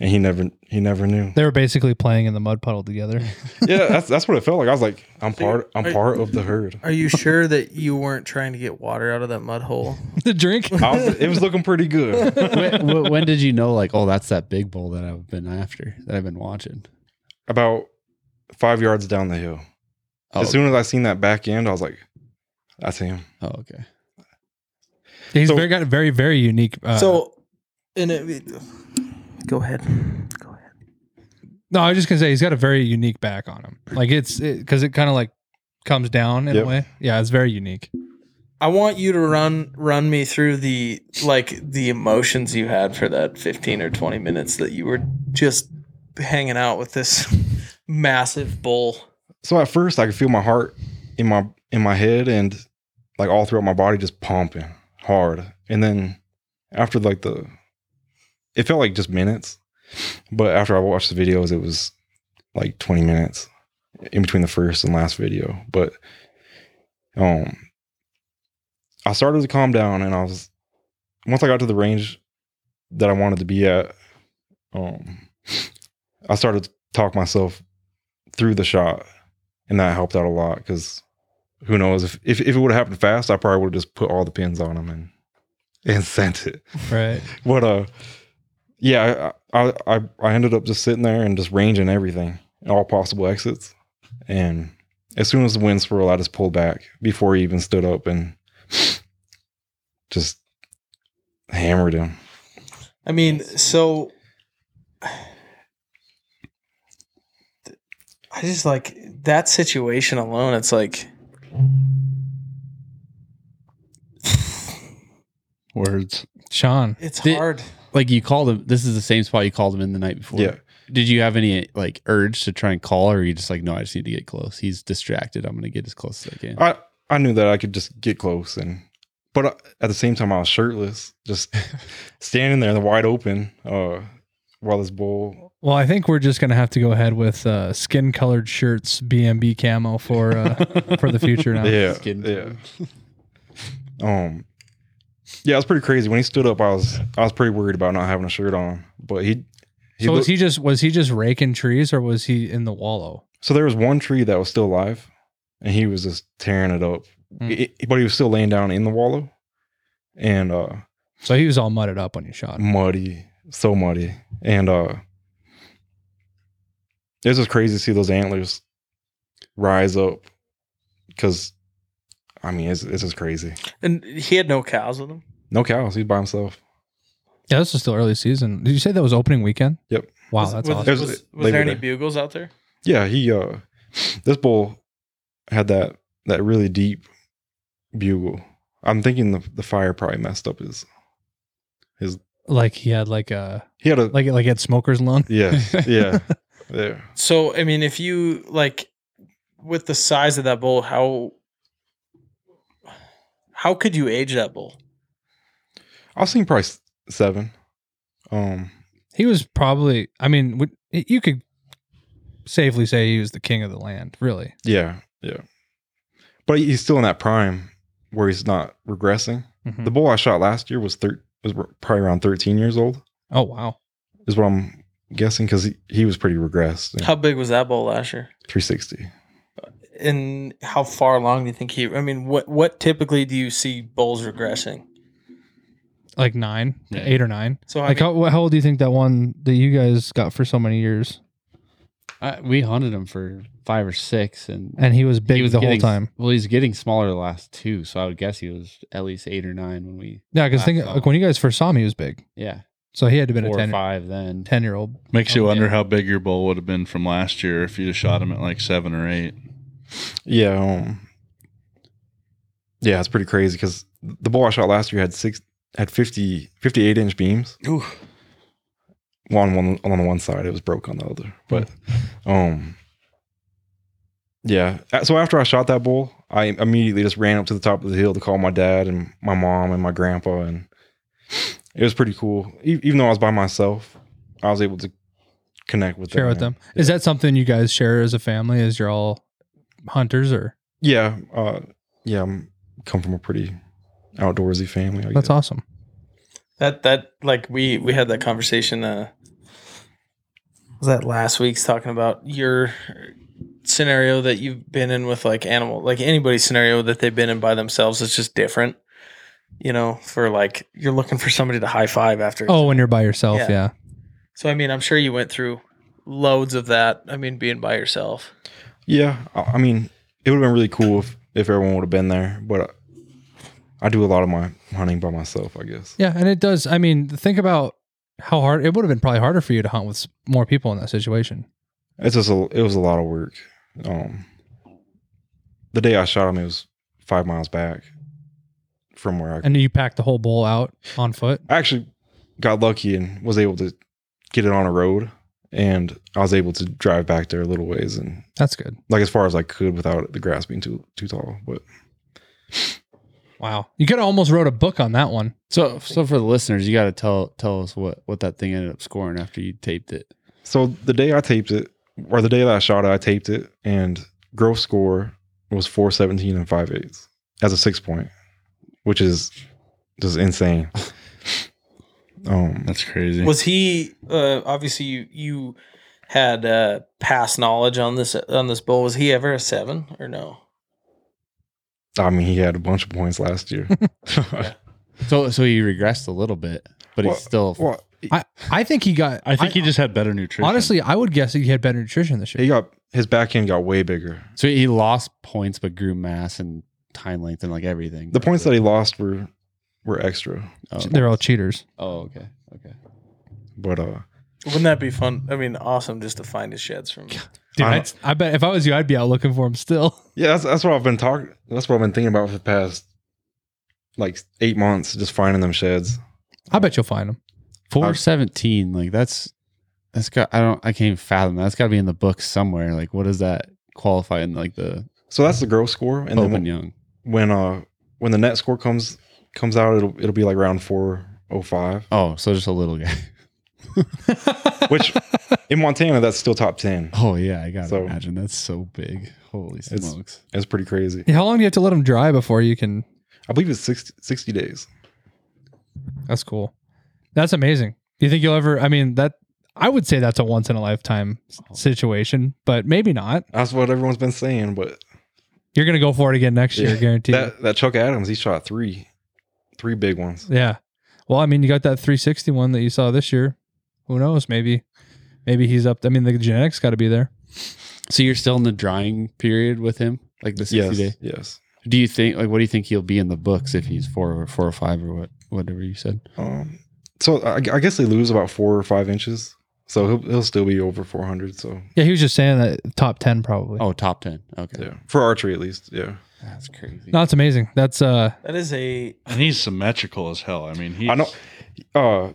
and he never he never knew. They were basically playing in the mud puddle together. yeah, that's that's what it felt like. I was like, I'm part I'm are- part of the herd. Are you sure that you weren't trying to get water out of that mud hole? the drink. Was, it was looking pretty good. when, when- when did you know, like, oh, that's that big bull that I've been after, that I've been watching? About five yards down the hill. Oh, As soon as I seen that back end, I was like, that's him. oh okay. He's So- very got a very very unique. Uh, so, in it, go ahead. Go ahead. no, I was just gonna say he's got a very unique back on him. Like it's because it, kind of like comes down in Yep. a way. Yeah, it's very unique. I want you to run run me through the like the emotions you had for that 15 or 20 minutes that you were just hanging out with this massive bull. So at first, I could feel my heart in my in my head and like all throughout my body just pumping hard. And then after like the, it felt like just minutes, but after I watched the videos, it was like twenty minutes in between the first and last video. But um, I started to calm down, and I was once I got to the range that I wanted to be at. Um, I started to talk myself through the shot and that helped out a lot because who knows if, if, if it would have happened fast i probably would have just put all the pins on them and and sent it Right. but uh yeah I, I i i ended up just sitting there and just ranging everything all possible exits and as soon as the wind swirled i just pulled back before he even stood up and just hammered him I mean, so I just like that situation alone. It's like Words. Sean. it's Did- hard. Like you called him. This is the same spot you called him in the night before. Yeah. Did you have any like urge to try and call, or are you just like, no, I just need to get close. He's distracted. I'm gonna get as close as I can. I I knew that I could just get close and but uh, at the same time I was shirtless just standing there in the wide open uh while this bull Well, I think we're just gonna have to go ahead with uh, skin colored shirts, BMB camo for uh, for the future now. yeah Skin yeah um yeah it was pretty crazy when he stood up I was I was pretty worried about not having a shirt on but he he so was looked- he just was he just raking trees or was he in the wallow? so there was one tree that was still alive and he was just tearing it up. Mm. It- but he was still laying down in the wallow, and uh, So he was all mudded up when you shot him. muddy, so muddy, and uh, it's just crazy to see those antlers rise up. Because, I mean, it's it's just crazy. And he had no cows with him. No cows. He's by himself. Yeah, this is still early season. Did you say that was opening weekend? Yep. Wow, was, that's was, awesome. There's- Was, was there any Day. bugles out there? Yeah, he uh, this bull had that that really deep bugle. I'm thinking the the fire probably messed up his his. Like he had like a He had a like like he had smoker's lung. yeah yeah yeah. So I mean, if you like with the size of that bull, how how could you age that bull? I was thinking probably s- seven. Um, He was probably. I mean, would- you could safely say he was the king of the land. Really. yeah yeah, but he's still in that prime where he's not regressing. Mhm. The bull I shot last year was thir- was probably around 13 years old. Oh wow. Is what I'm guessing because he, he was pretty regressed. How big was that bull last year? 360. And how far along do you think he? I mean, what what typically do you see bulls regressing? Like nine, Yeah. eight or nine. So I Like mean, how, how old do you think that one that you guys got for so many years? I, we hunted him for five or six, and And he was big he was the whole time. Well, he's getting smaller the last two, so I would guess he was at least eight or nine when we. Yeah, because think like when you guys first saw him, he was big. Yeah, So he had to have been four a or 10, five then. 10 year old. Makes you Oh, wonder yeah. how big your bull would have been from last year if you'd have shot him at like seven or eight. Yeah. Um, yeah, it's pretty crazy because the bull I shot last year had six had 50, 58 inch beams. Ooh. One one on the one side, it was broke on the other. But um, yeah. So after I shot that bull, I immediately just ran up to the top of the hill to call my dad and my mom and my grandpa, and it was pretty cool. Even though I was by myself, I was able to connect with Share them. with them. Is that something you guys share as a family? As you're all hunters, or Yeah. Uh, yeah. I'm come from a pretty outdoorsy family. I that's guess. awesome. that that like we we had that conversation. Uh, was that last week's talking about your scenario that you've been in with like animal, like anybody's scenario that they've been in by themselves is just different. You know, for like you're looking for somebody to high five after. Oh, when you're by yourself, Yeah. yeah. So I mean, I'm sure you went through loads of that. I mean, being by yourself. Yeah, I I mean, it would have been really cool if, if everyone would have been there, but uh, I do a lot of my hunting by myself, I guess. Yeah, and it does. I mean, think about how hard it would have been. Probably harder for you to hunt with more people in that situation. It's just a, it was a lot of work. Um, the day I shot him, it was five miles back from where I, And you packed the whole bull out on foot. I actually got lucky and was able to get it on a road, and I was able to drive back there a little ways and That's good. like as far as I could without the grass being too too tall. But Wow, you could have almost wrote a book on that one. So, so for the listeners, you got to tell tell us what what that thing ended up scoring after you taped it. So the day I taped it, or the day that I shot it, I taped it, and gross score was four seventeen and five eighths as a six point, which is just insane. um, That's crazy. Was he uh, obviously you you had uh, past knowledge on this on this bull? Was he ever a seven or no? I mean, he had a bunch of points last year. So, so he regressed a little bit, but Well, he's still. well, I, I think he got. I think he just had better nutrition. honestly, I would guess he had better nutrition this year. he got his back end got way bigger. so he lost points, but grew mass and time length and like everything. The points that he lost were were extra, Oh, They're all cheaters. oh, okay, okay. but uh, Wouldn't that be fun? I mean, awesome just to find his sheds from. Dude, I- I'd, I bet if I was you, I'd be out looking for him still. yeah, that's that's what I've been talking. That's what I've been thinking about for the past like eight months, just finding them sheds. I bet you'll find him. Four seventeen, like that's that's got. I don't. I can't even fathom that. That's got to be in the book somewhere. Like, what does that qualify in? Like the So that's the gross score, and Pope then and Young. when uh when the net score comes comes out, it'll it'll be like round four oh five. Oh, so just a little guy. Which in Montana, that's still top ten. Oh yeah, I gotta So- imagine that's so big. Holy It's- smokes! It's pretty crazy. How long do you have to let them dry before you can? I believe it's 60, 60 days. That's cool. That's amazing. Do you think you'll ever? I mean, that I would say that's a once in a lifetime s- oh. situation, but maybe not. That's what everyone's been saying, but You're gonna go for it again next year, Yeah. guaranteed. That that Chuck Adams, he shot three, three big ones. yeah. Well, I mean, you got that 360 one that you saw this year. Who knows? Maybe, maybe he's up. I mean, the genetics got to be there. So you're still in the drying period with him, like the 60 Yes, day. yes. Do you think like what do you think he'll be in the books if he's four or four or five or what whatever you said? Um, so I, I guess they lose about four or five inches, so he'll he'll still be over 400. So Yeah, he was just saying that top 10 probably. Oh, top ten. Okay, yeah, for archery at least. Yeah, that's crazy. No, it's amazing. That's uh, That is a And he's symmetrical as hell. I mean, he's, I know. Uh,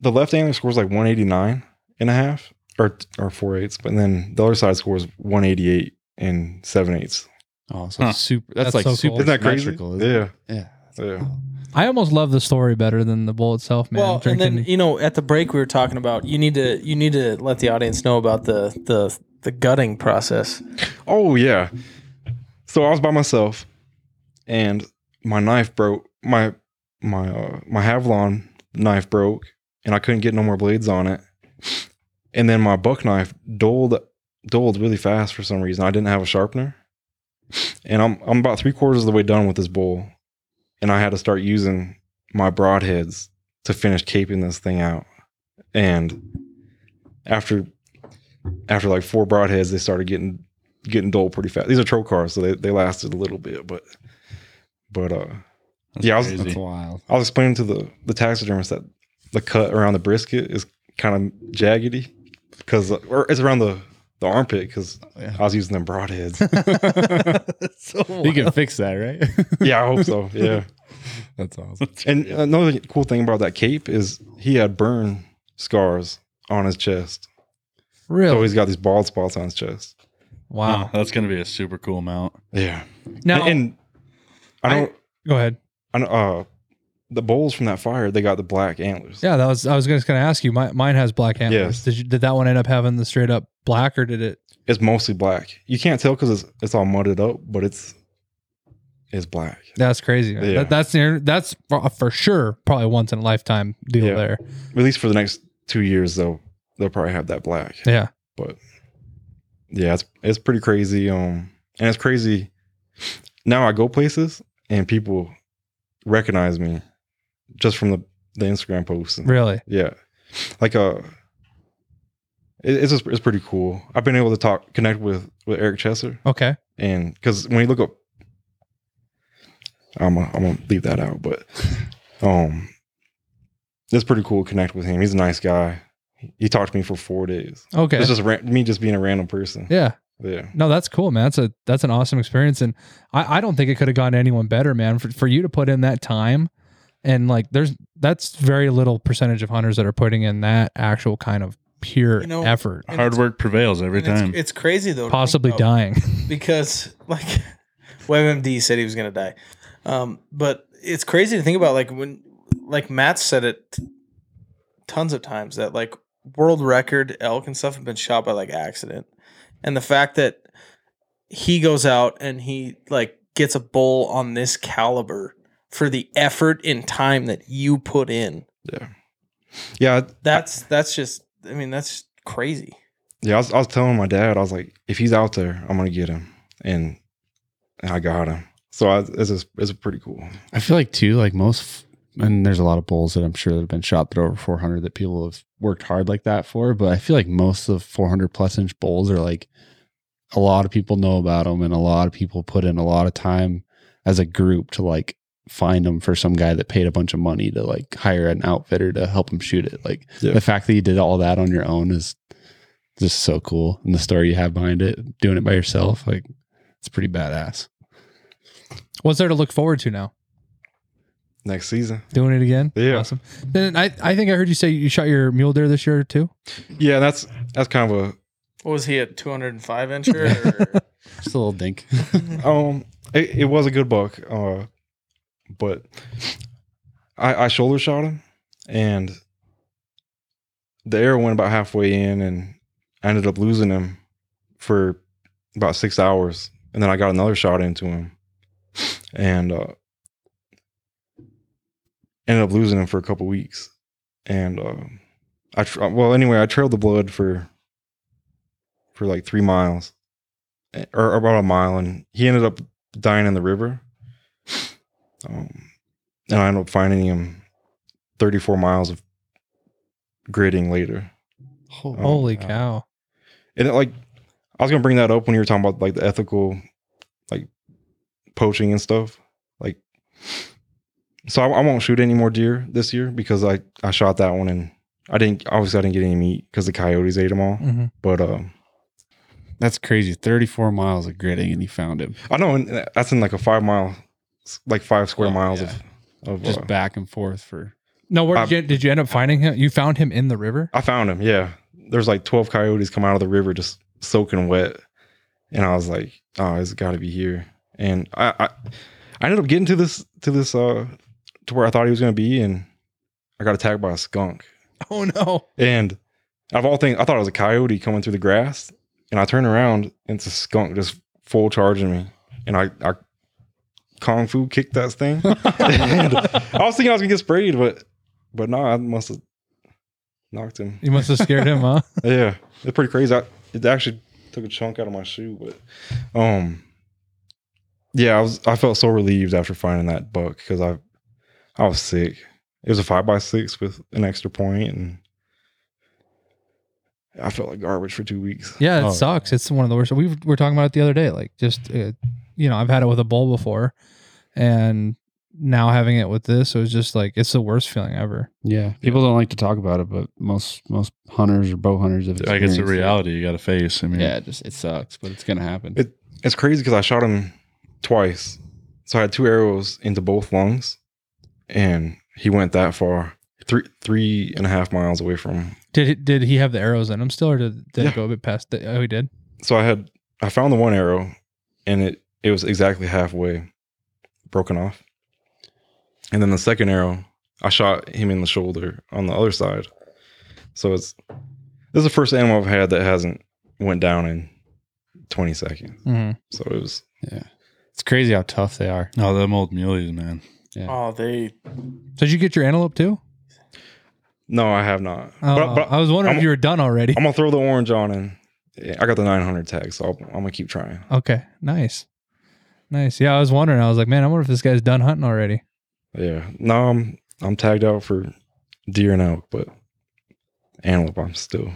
the left antler scores like 189 and a half, or or four eighths, but then the other side scores 188 and seven eighths. Oh, so Huh. super. That's, That's like so super. cool. Isn't that crazy? symmetrical, isn't Yeah, it? yeah. yeah. I almost love the story better than the bull itself, man. well, and Drinking- then you know, at the break we were talking about you need to you need to let the audience know about the the the gutting process. Oh yeah. So I was by myself, and my knife broke. My my uh, my Havalon knife broke, and I couldn't get no more blades on it. And then my buck knife dulled dulled really fast for some reason. I didn't have a sharpener, and I'm I'm about three quarters of the way done with this bowl, and I had to start using my broadheads to finish caping this thing out. And after after like four broadheads, they started getting getting dull pretty fast. These are Trocars, so they, they lasted a little bit, but but uh That's yeah, I was- That's wild. I was explaining to the the taxidermist that the cut around the brisket is kind of jaggedy because or it's around the the armpit because Yeah. I was using them broadheads. You can fix that, right? yeah, I hope so. Yeah, That's awesome. and another cool thing about that cape is he had burn scars on his chest. Really? So he's got these bald spots on his chest. Wow. Huh, that's going to be a super cool mount. Yeah, Now, and, and I don't. go ahead. I know, uh, the bowls from that fire, they got the black antlers. Yeah, that was. I was just going to ask you. My, mine has black antlers. Yes. Did you, did that one end up having the straight up black, or did it? It's mostly black. You can't tell because it's it's all mudded up, but it's it's black. That's crazy. Yeah. That, that's near, that's for, for sure probably once in a lifetime deal Yeah. there. At least for the next two years, though, they'll probably have that black. Yeah. But yeah, it's it's pretty crazy. Um, and it's crazy. Now I go places and people recognize me just from the the Instagram posts. And, Really. Yeah, like uh, it, it's just, it's pretty cool. I've been able to talk connect with with Eric Chesser. Okay. and because when you look up i'm gonna, I'm gonna leave that out but um it's pretty cool to connect with him he's a nice guy he, he talked to me for four days Okay. it's just ra- me just being a random person yeah. yeah No, that's cool, man. That's a that's an awesome experience, and I, I don't think it could have gone to anyone better, man. For for you to put in that time, and like there's that's very little percentage of hunters that are putting in that actual kind of pure You know, effort, Hard work prevails every and it's- time. It's, crazy though. possibly dying. because like WebMD said he was gonna die. Um, but it's crazy to think about like when like Matt said it t- tons of times that like world record elk and stuff have been shot by like accident. And the fact that he goes out and he like gets a bull on this caliber for the effort and time that you put in. yeah yeah That's that's just I mean that's crazy. yeah I was, I was telling my dad i was like if he's out there i'm gonna get him and i got him so I, it's just it's pretty cool I feel like too, like most, and there's a lot of bulls that I'm sure that have been shot that are over 400 that people have worked hard like that for. But I feel like most of 400 plus inch bulls are like a lot of people know about them, and a lot of people put in a lot of time as a group to like find them for some guy that paid a bunch of money to like hire an outfitter to help him shoot it. Like Yeah. the fact that you did all that on your own is just so cool, and the story you have behind it, doing it by yourself, like it's pretty badass. What's there to look forward to now? Next season Doing it again? Yeah. Awesome. Then I, I think I heard you say you shot your mule deer this year too. yeah that's that's kind of a What was he at 205 incher? Or? Just a little dink. Um, it, it was a good buck, uh, but I, I shoulder shot him, and the arrow went about halfway in, and I ended up losing him for about six hours, and then I got another shot into him, and uh, ended up losing him for a couple weeks, and uh, I tra- well anyway I trailed the blood for for like three miles or about a mile, and he ended up dying in the river. Um, and I ended up finding him 34 miles of gridding later. Holy, Holy cow. cow. And it, like, I was gonna bring that up when you were talking about like the ethical, like poaching and stuff. Like, so I, I won't shoot any more deer this year because I I shot that one and I didn't obviously I didn't get any meat because the coyotes ate them all. hmm But um, That's crazy. 34 miles of gridding and he found him. I know and that's in like a five mile, like five square Oh, miles yeah. of of. Just uh, back and forth for. No, where did you, did you end up finding him? You found him in the river? I found him. Yeah, there's like 12 coyotes come out of the river just soaking wet, and I was like, oh, it's got to be here. And I, I I ended up getting to this to this uh to where I thought he was gonna be, and I got attacked by a skunk. Oh, no. And out of all things, I thought it was a coyote coming through the grass, and I turn around and it's a skunk just full charging me, and I I kung fu kicked that thing. and I was thinking I was gonna get sprayed, but but no, I must have knocked him. You must have scared him, huh? Yeah, it's pretty crazy. I, it actually took a chunk out of my shoe, but um, yeah, I was I felt so relieved after finding that buck because I I was sick. It was a five by six with an extra point, and I felt like garbage for two weeks. Yeah, it Oh. sucks. It's one of the worst. We were talking about it the other day. Like, just, uh, you know, I've had it with a bull before and now having it with this, it was just like, it's the worst feeling ever. Yeah. People don't like to talk about it, but most most hunters or bow hunters have Like it's a reality you got to face. I mean, Yeah, it just it sucks, but it's gonna happen. It it's crazy because I shot him twice, so I had two arrows into both lungs, and he went that far, three three and a half miles away from Did he, did he have the arrows in him still, or did, did Yeah. it go a bit past? The, oh, he did. so I had I found the one arrow and it it was exactly halfway broken off. And then the second arrow, I shot him in the shoulder on the other side. So it's this is the first animal I've had that hasn't went down in 20 seconds. hmm So it was yeah. It's crazy how tough they are. Oh, them old muleys, man. Yeah. Oh, they. So did you get your antelope too? no, I have not. Oh, but but I was wondering I'm- if you were done already. I'm gonna throw the orange on and yeah, I got the 900 tag, so I'll, I'm gonna keep trying. Okay, nice, nice. Yeah, I was wondering. I was like, man, I wonder if this guy's done hunting already. Yeah, no, I'm I'm tagged out for deer and elk, but antelope, I'm still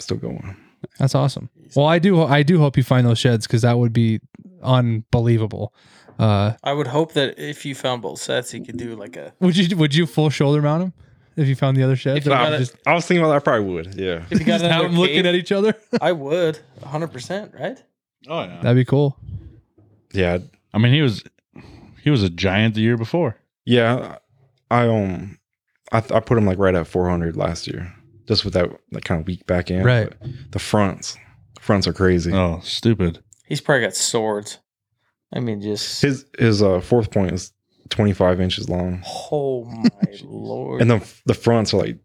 still going. That's awesome. Well, I do. I do hope you find those sheds because that would be unbelievable. Uh, I would hope that if you found both sets, you could do like a. would you would you full shoulder mount him if you found the other sheds? If you got would just, I was thinking about that. I probably would. Yeah. If you got just have another them looking cave, at each other? I would 100. percent Right? Oh yeah. That'd be cool. Yeah. I mean, he was he was a giant the year before. Yeah. I um I I put him like right at 400 last year, just with that that kind of weak back end. Right. But the fronts, fronts are crazy. Oh, stupid. He's probably got swords. I mean, just. His his uh fourth point is 25 inches long, oh my lord! and the the fronts are like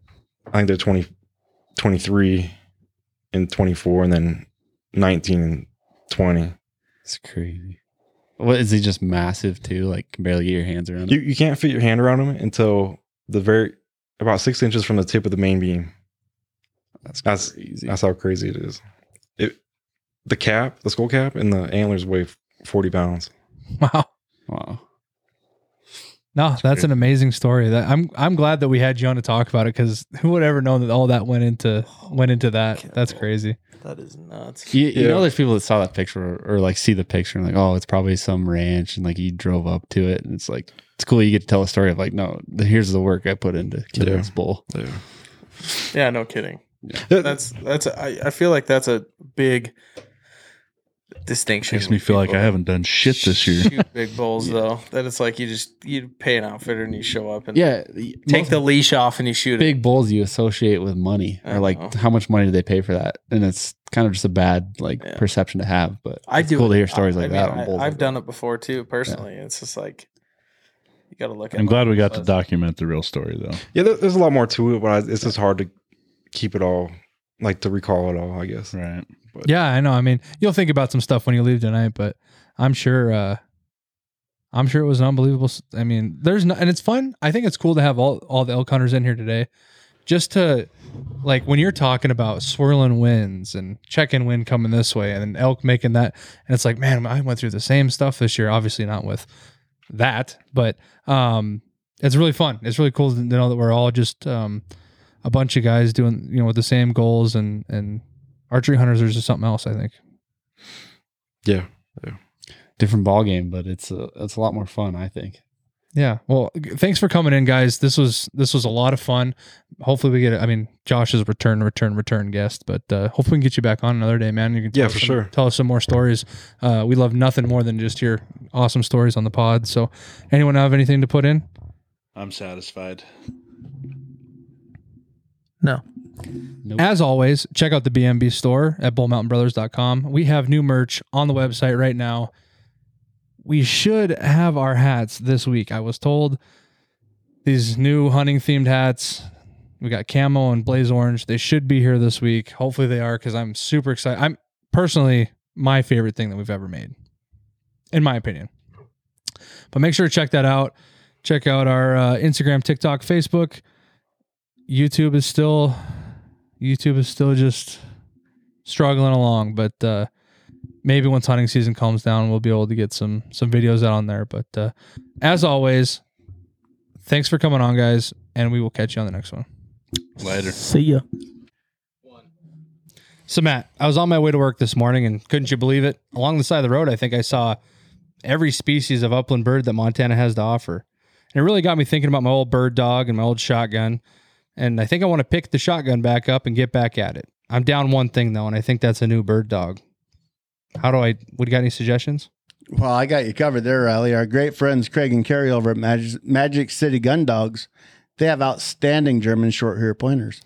I think they're 20, 23 and 24, and then 19 and 20. It's crazy. What is he just massive too? Like can barely get your hands around You him. you can't fit your hand around him until the very about six inches from the tip of the main beam. That's That's crazy. That's how crazy it is. It the cap, the skull cap, and the antlers weigh forty pounds. Wow. wow. No, that's an amazing story. That I'm I'm glad that we had you on to talk about it because who would ever know that all that went into went into that? Oh that's crazy. that is nuts. You, you Yeah. know, there's people that saw that picture or, or like see the picture and like, oh, it's probably some ranch, and like he drove up to it, and it's like it's cool. You get to tell a story of like, no, here's the work I put into killing Yeah. this bull. Yeah. Yeah, no kidding. That- That's that's. I, I feel like that's a big distinction. Makes me when feel like I haven't done shit this year. Shoot big bulls though. That it's like you just you pay an outfitter and you show up and Yeah, take the leash off and you shoot it. big bulls you associate with money I or like know. how much money do they pay for that, and it's kind of just a bad like Yeah. perception to have. But I it's do. cool it. to hear stories I- like I that. mean, on bulls I, like have done it before too personally. It's just like you got to look at. I'm glad we got to document the real story though. yeah, there, there's a lot more to it, but I, it's just hard to keep it all, like to recall it all. I guess. Right. Yeah, I know. I mean, you'll think about some stuff when you leave tonight, but I'm sure. uh I'm sure it was an unbelievable. I mean, there's no, and it's fun. I think it's cool to have all all the elk hunters in here today, just to like when you're talking about swirling winds and check-in wind coming this way and elk making that and it's like man i went through the same stuff this year obviously not with that but um it's really fun it's really cool to know that we're all just um a bunch of guys doing you know with the same goals and and archery hunters are just something else i think Yeah. yeah. Different ball game, but it's a, it's a lot more fun, I think. Yeah. Well, thanks for coming in, guys. This was this was a lot of fun. Hopefully, we get. I mean, Josh is a return, return, return guest, but uh, hopefully, we can get you back on another day, man. You can Yeah, for some- sure. Tell us some more stories. Uh, we love nothing more than just hear awesome stories on the pod. So, anyone have anything to put in? I'm satisfied. No. Nope. As always, check out the BMB store at bullmountainbrothers.com. We have new merch on the website right now. We should have our hats this week. I was told these new hunting themed hats. We got camo and blaze orange. They should be here this week. Hopefully they are because I'm super excited. I'm personally my favorite thing that we've ever made, in my opinion. But make sure to check that out. Check out our uh, Instagram, TikTok, Facebook. YouTube is still YouTube is still just struggling along, but uh, maybe once hunting season calms down, we'll be able to get some some videos out on there. But uh, as always, thanks for coming on, guys, and we will catch you on the next one. Later. See ya. So Matt, I was on my way to work this morning, and couldn't you believe it? Along the side of the road, I think I saw every species of upland bird that Montana has to offer. And it really got me thinking about my old bird dog and my old shotgun. And I think I want to pick the shotgun back up and get back at it. I'm down one thing though, and I think that's a new bird dog. How do I? Would you got any suggestions? Well, I got you covered there, Riley. Our great friends Craig and Carrie over at Magic, Magic City Gun Dogs, they have outstanding German short hair pointers.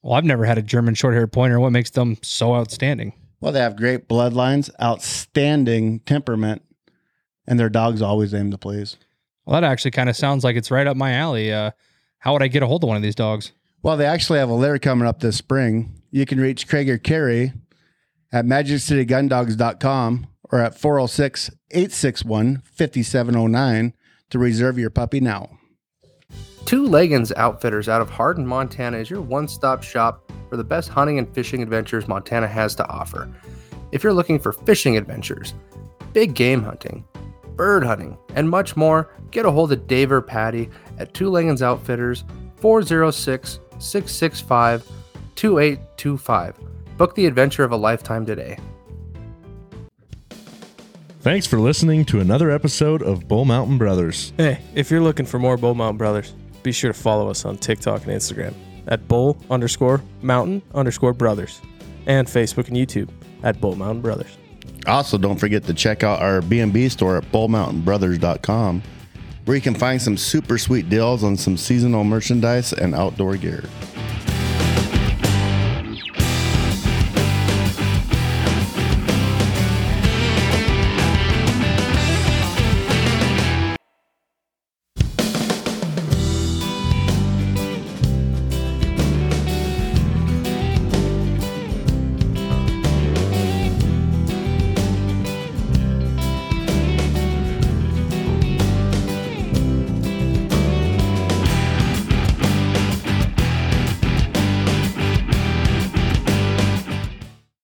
Well, I've never had a German short hair pointer. What makes them so outstanding? Well, they have great bloodlines, outstanding temperament, and their dogs always aim to please. Well, that actually kind of sounds like it's right up my alley. Uh, how would I get a hold of one of these dogs? Well, they actually have a litter coming up this spring. You can reach Craig or Carrie at magiccitygundogs.com or at 406 861 5709 to reserve your puppy now. Two Leggins Outfitters out of Hardin, Montana is your one stop shop for the best hunting and fishing adventures Montana has to offer. If you're looking for fishing adventures, big game hunting, bird hunting, and much more, get a hold of Dave or Patty at Two Leggins Outfitters 406 665 2825. Book the adventure of a lifetime today. Thanks for listening to another episode of Bull Mountain Brothers. Hey, if you're looking for more Bull Mountain Brothers, be sure to follow us on TikTok and Instagram at bull underscore mountain underscore brothers and Facebook and YouTube at Bull Mountain Brothers. Also, don't forget to check out our BMB store at bullmountainbrothers.com where you can find some super sweet deals on some seasonal merchandise and outdoor gear.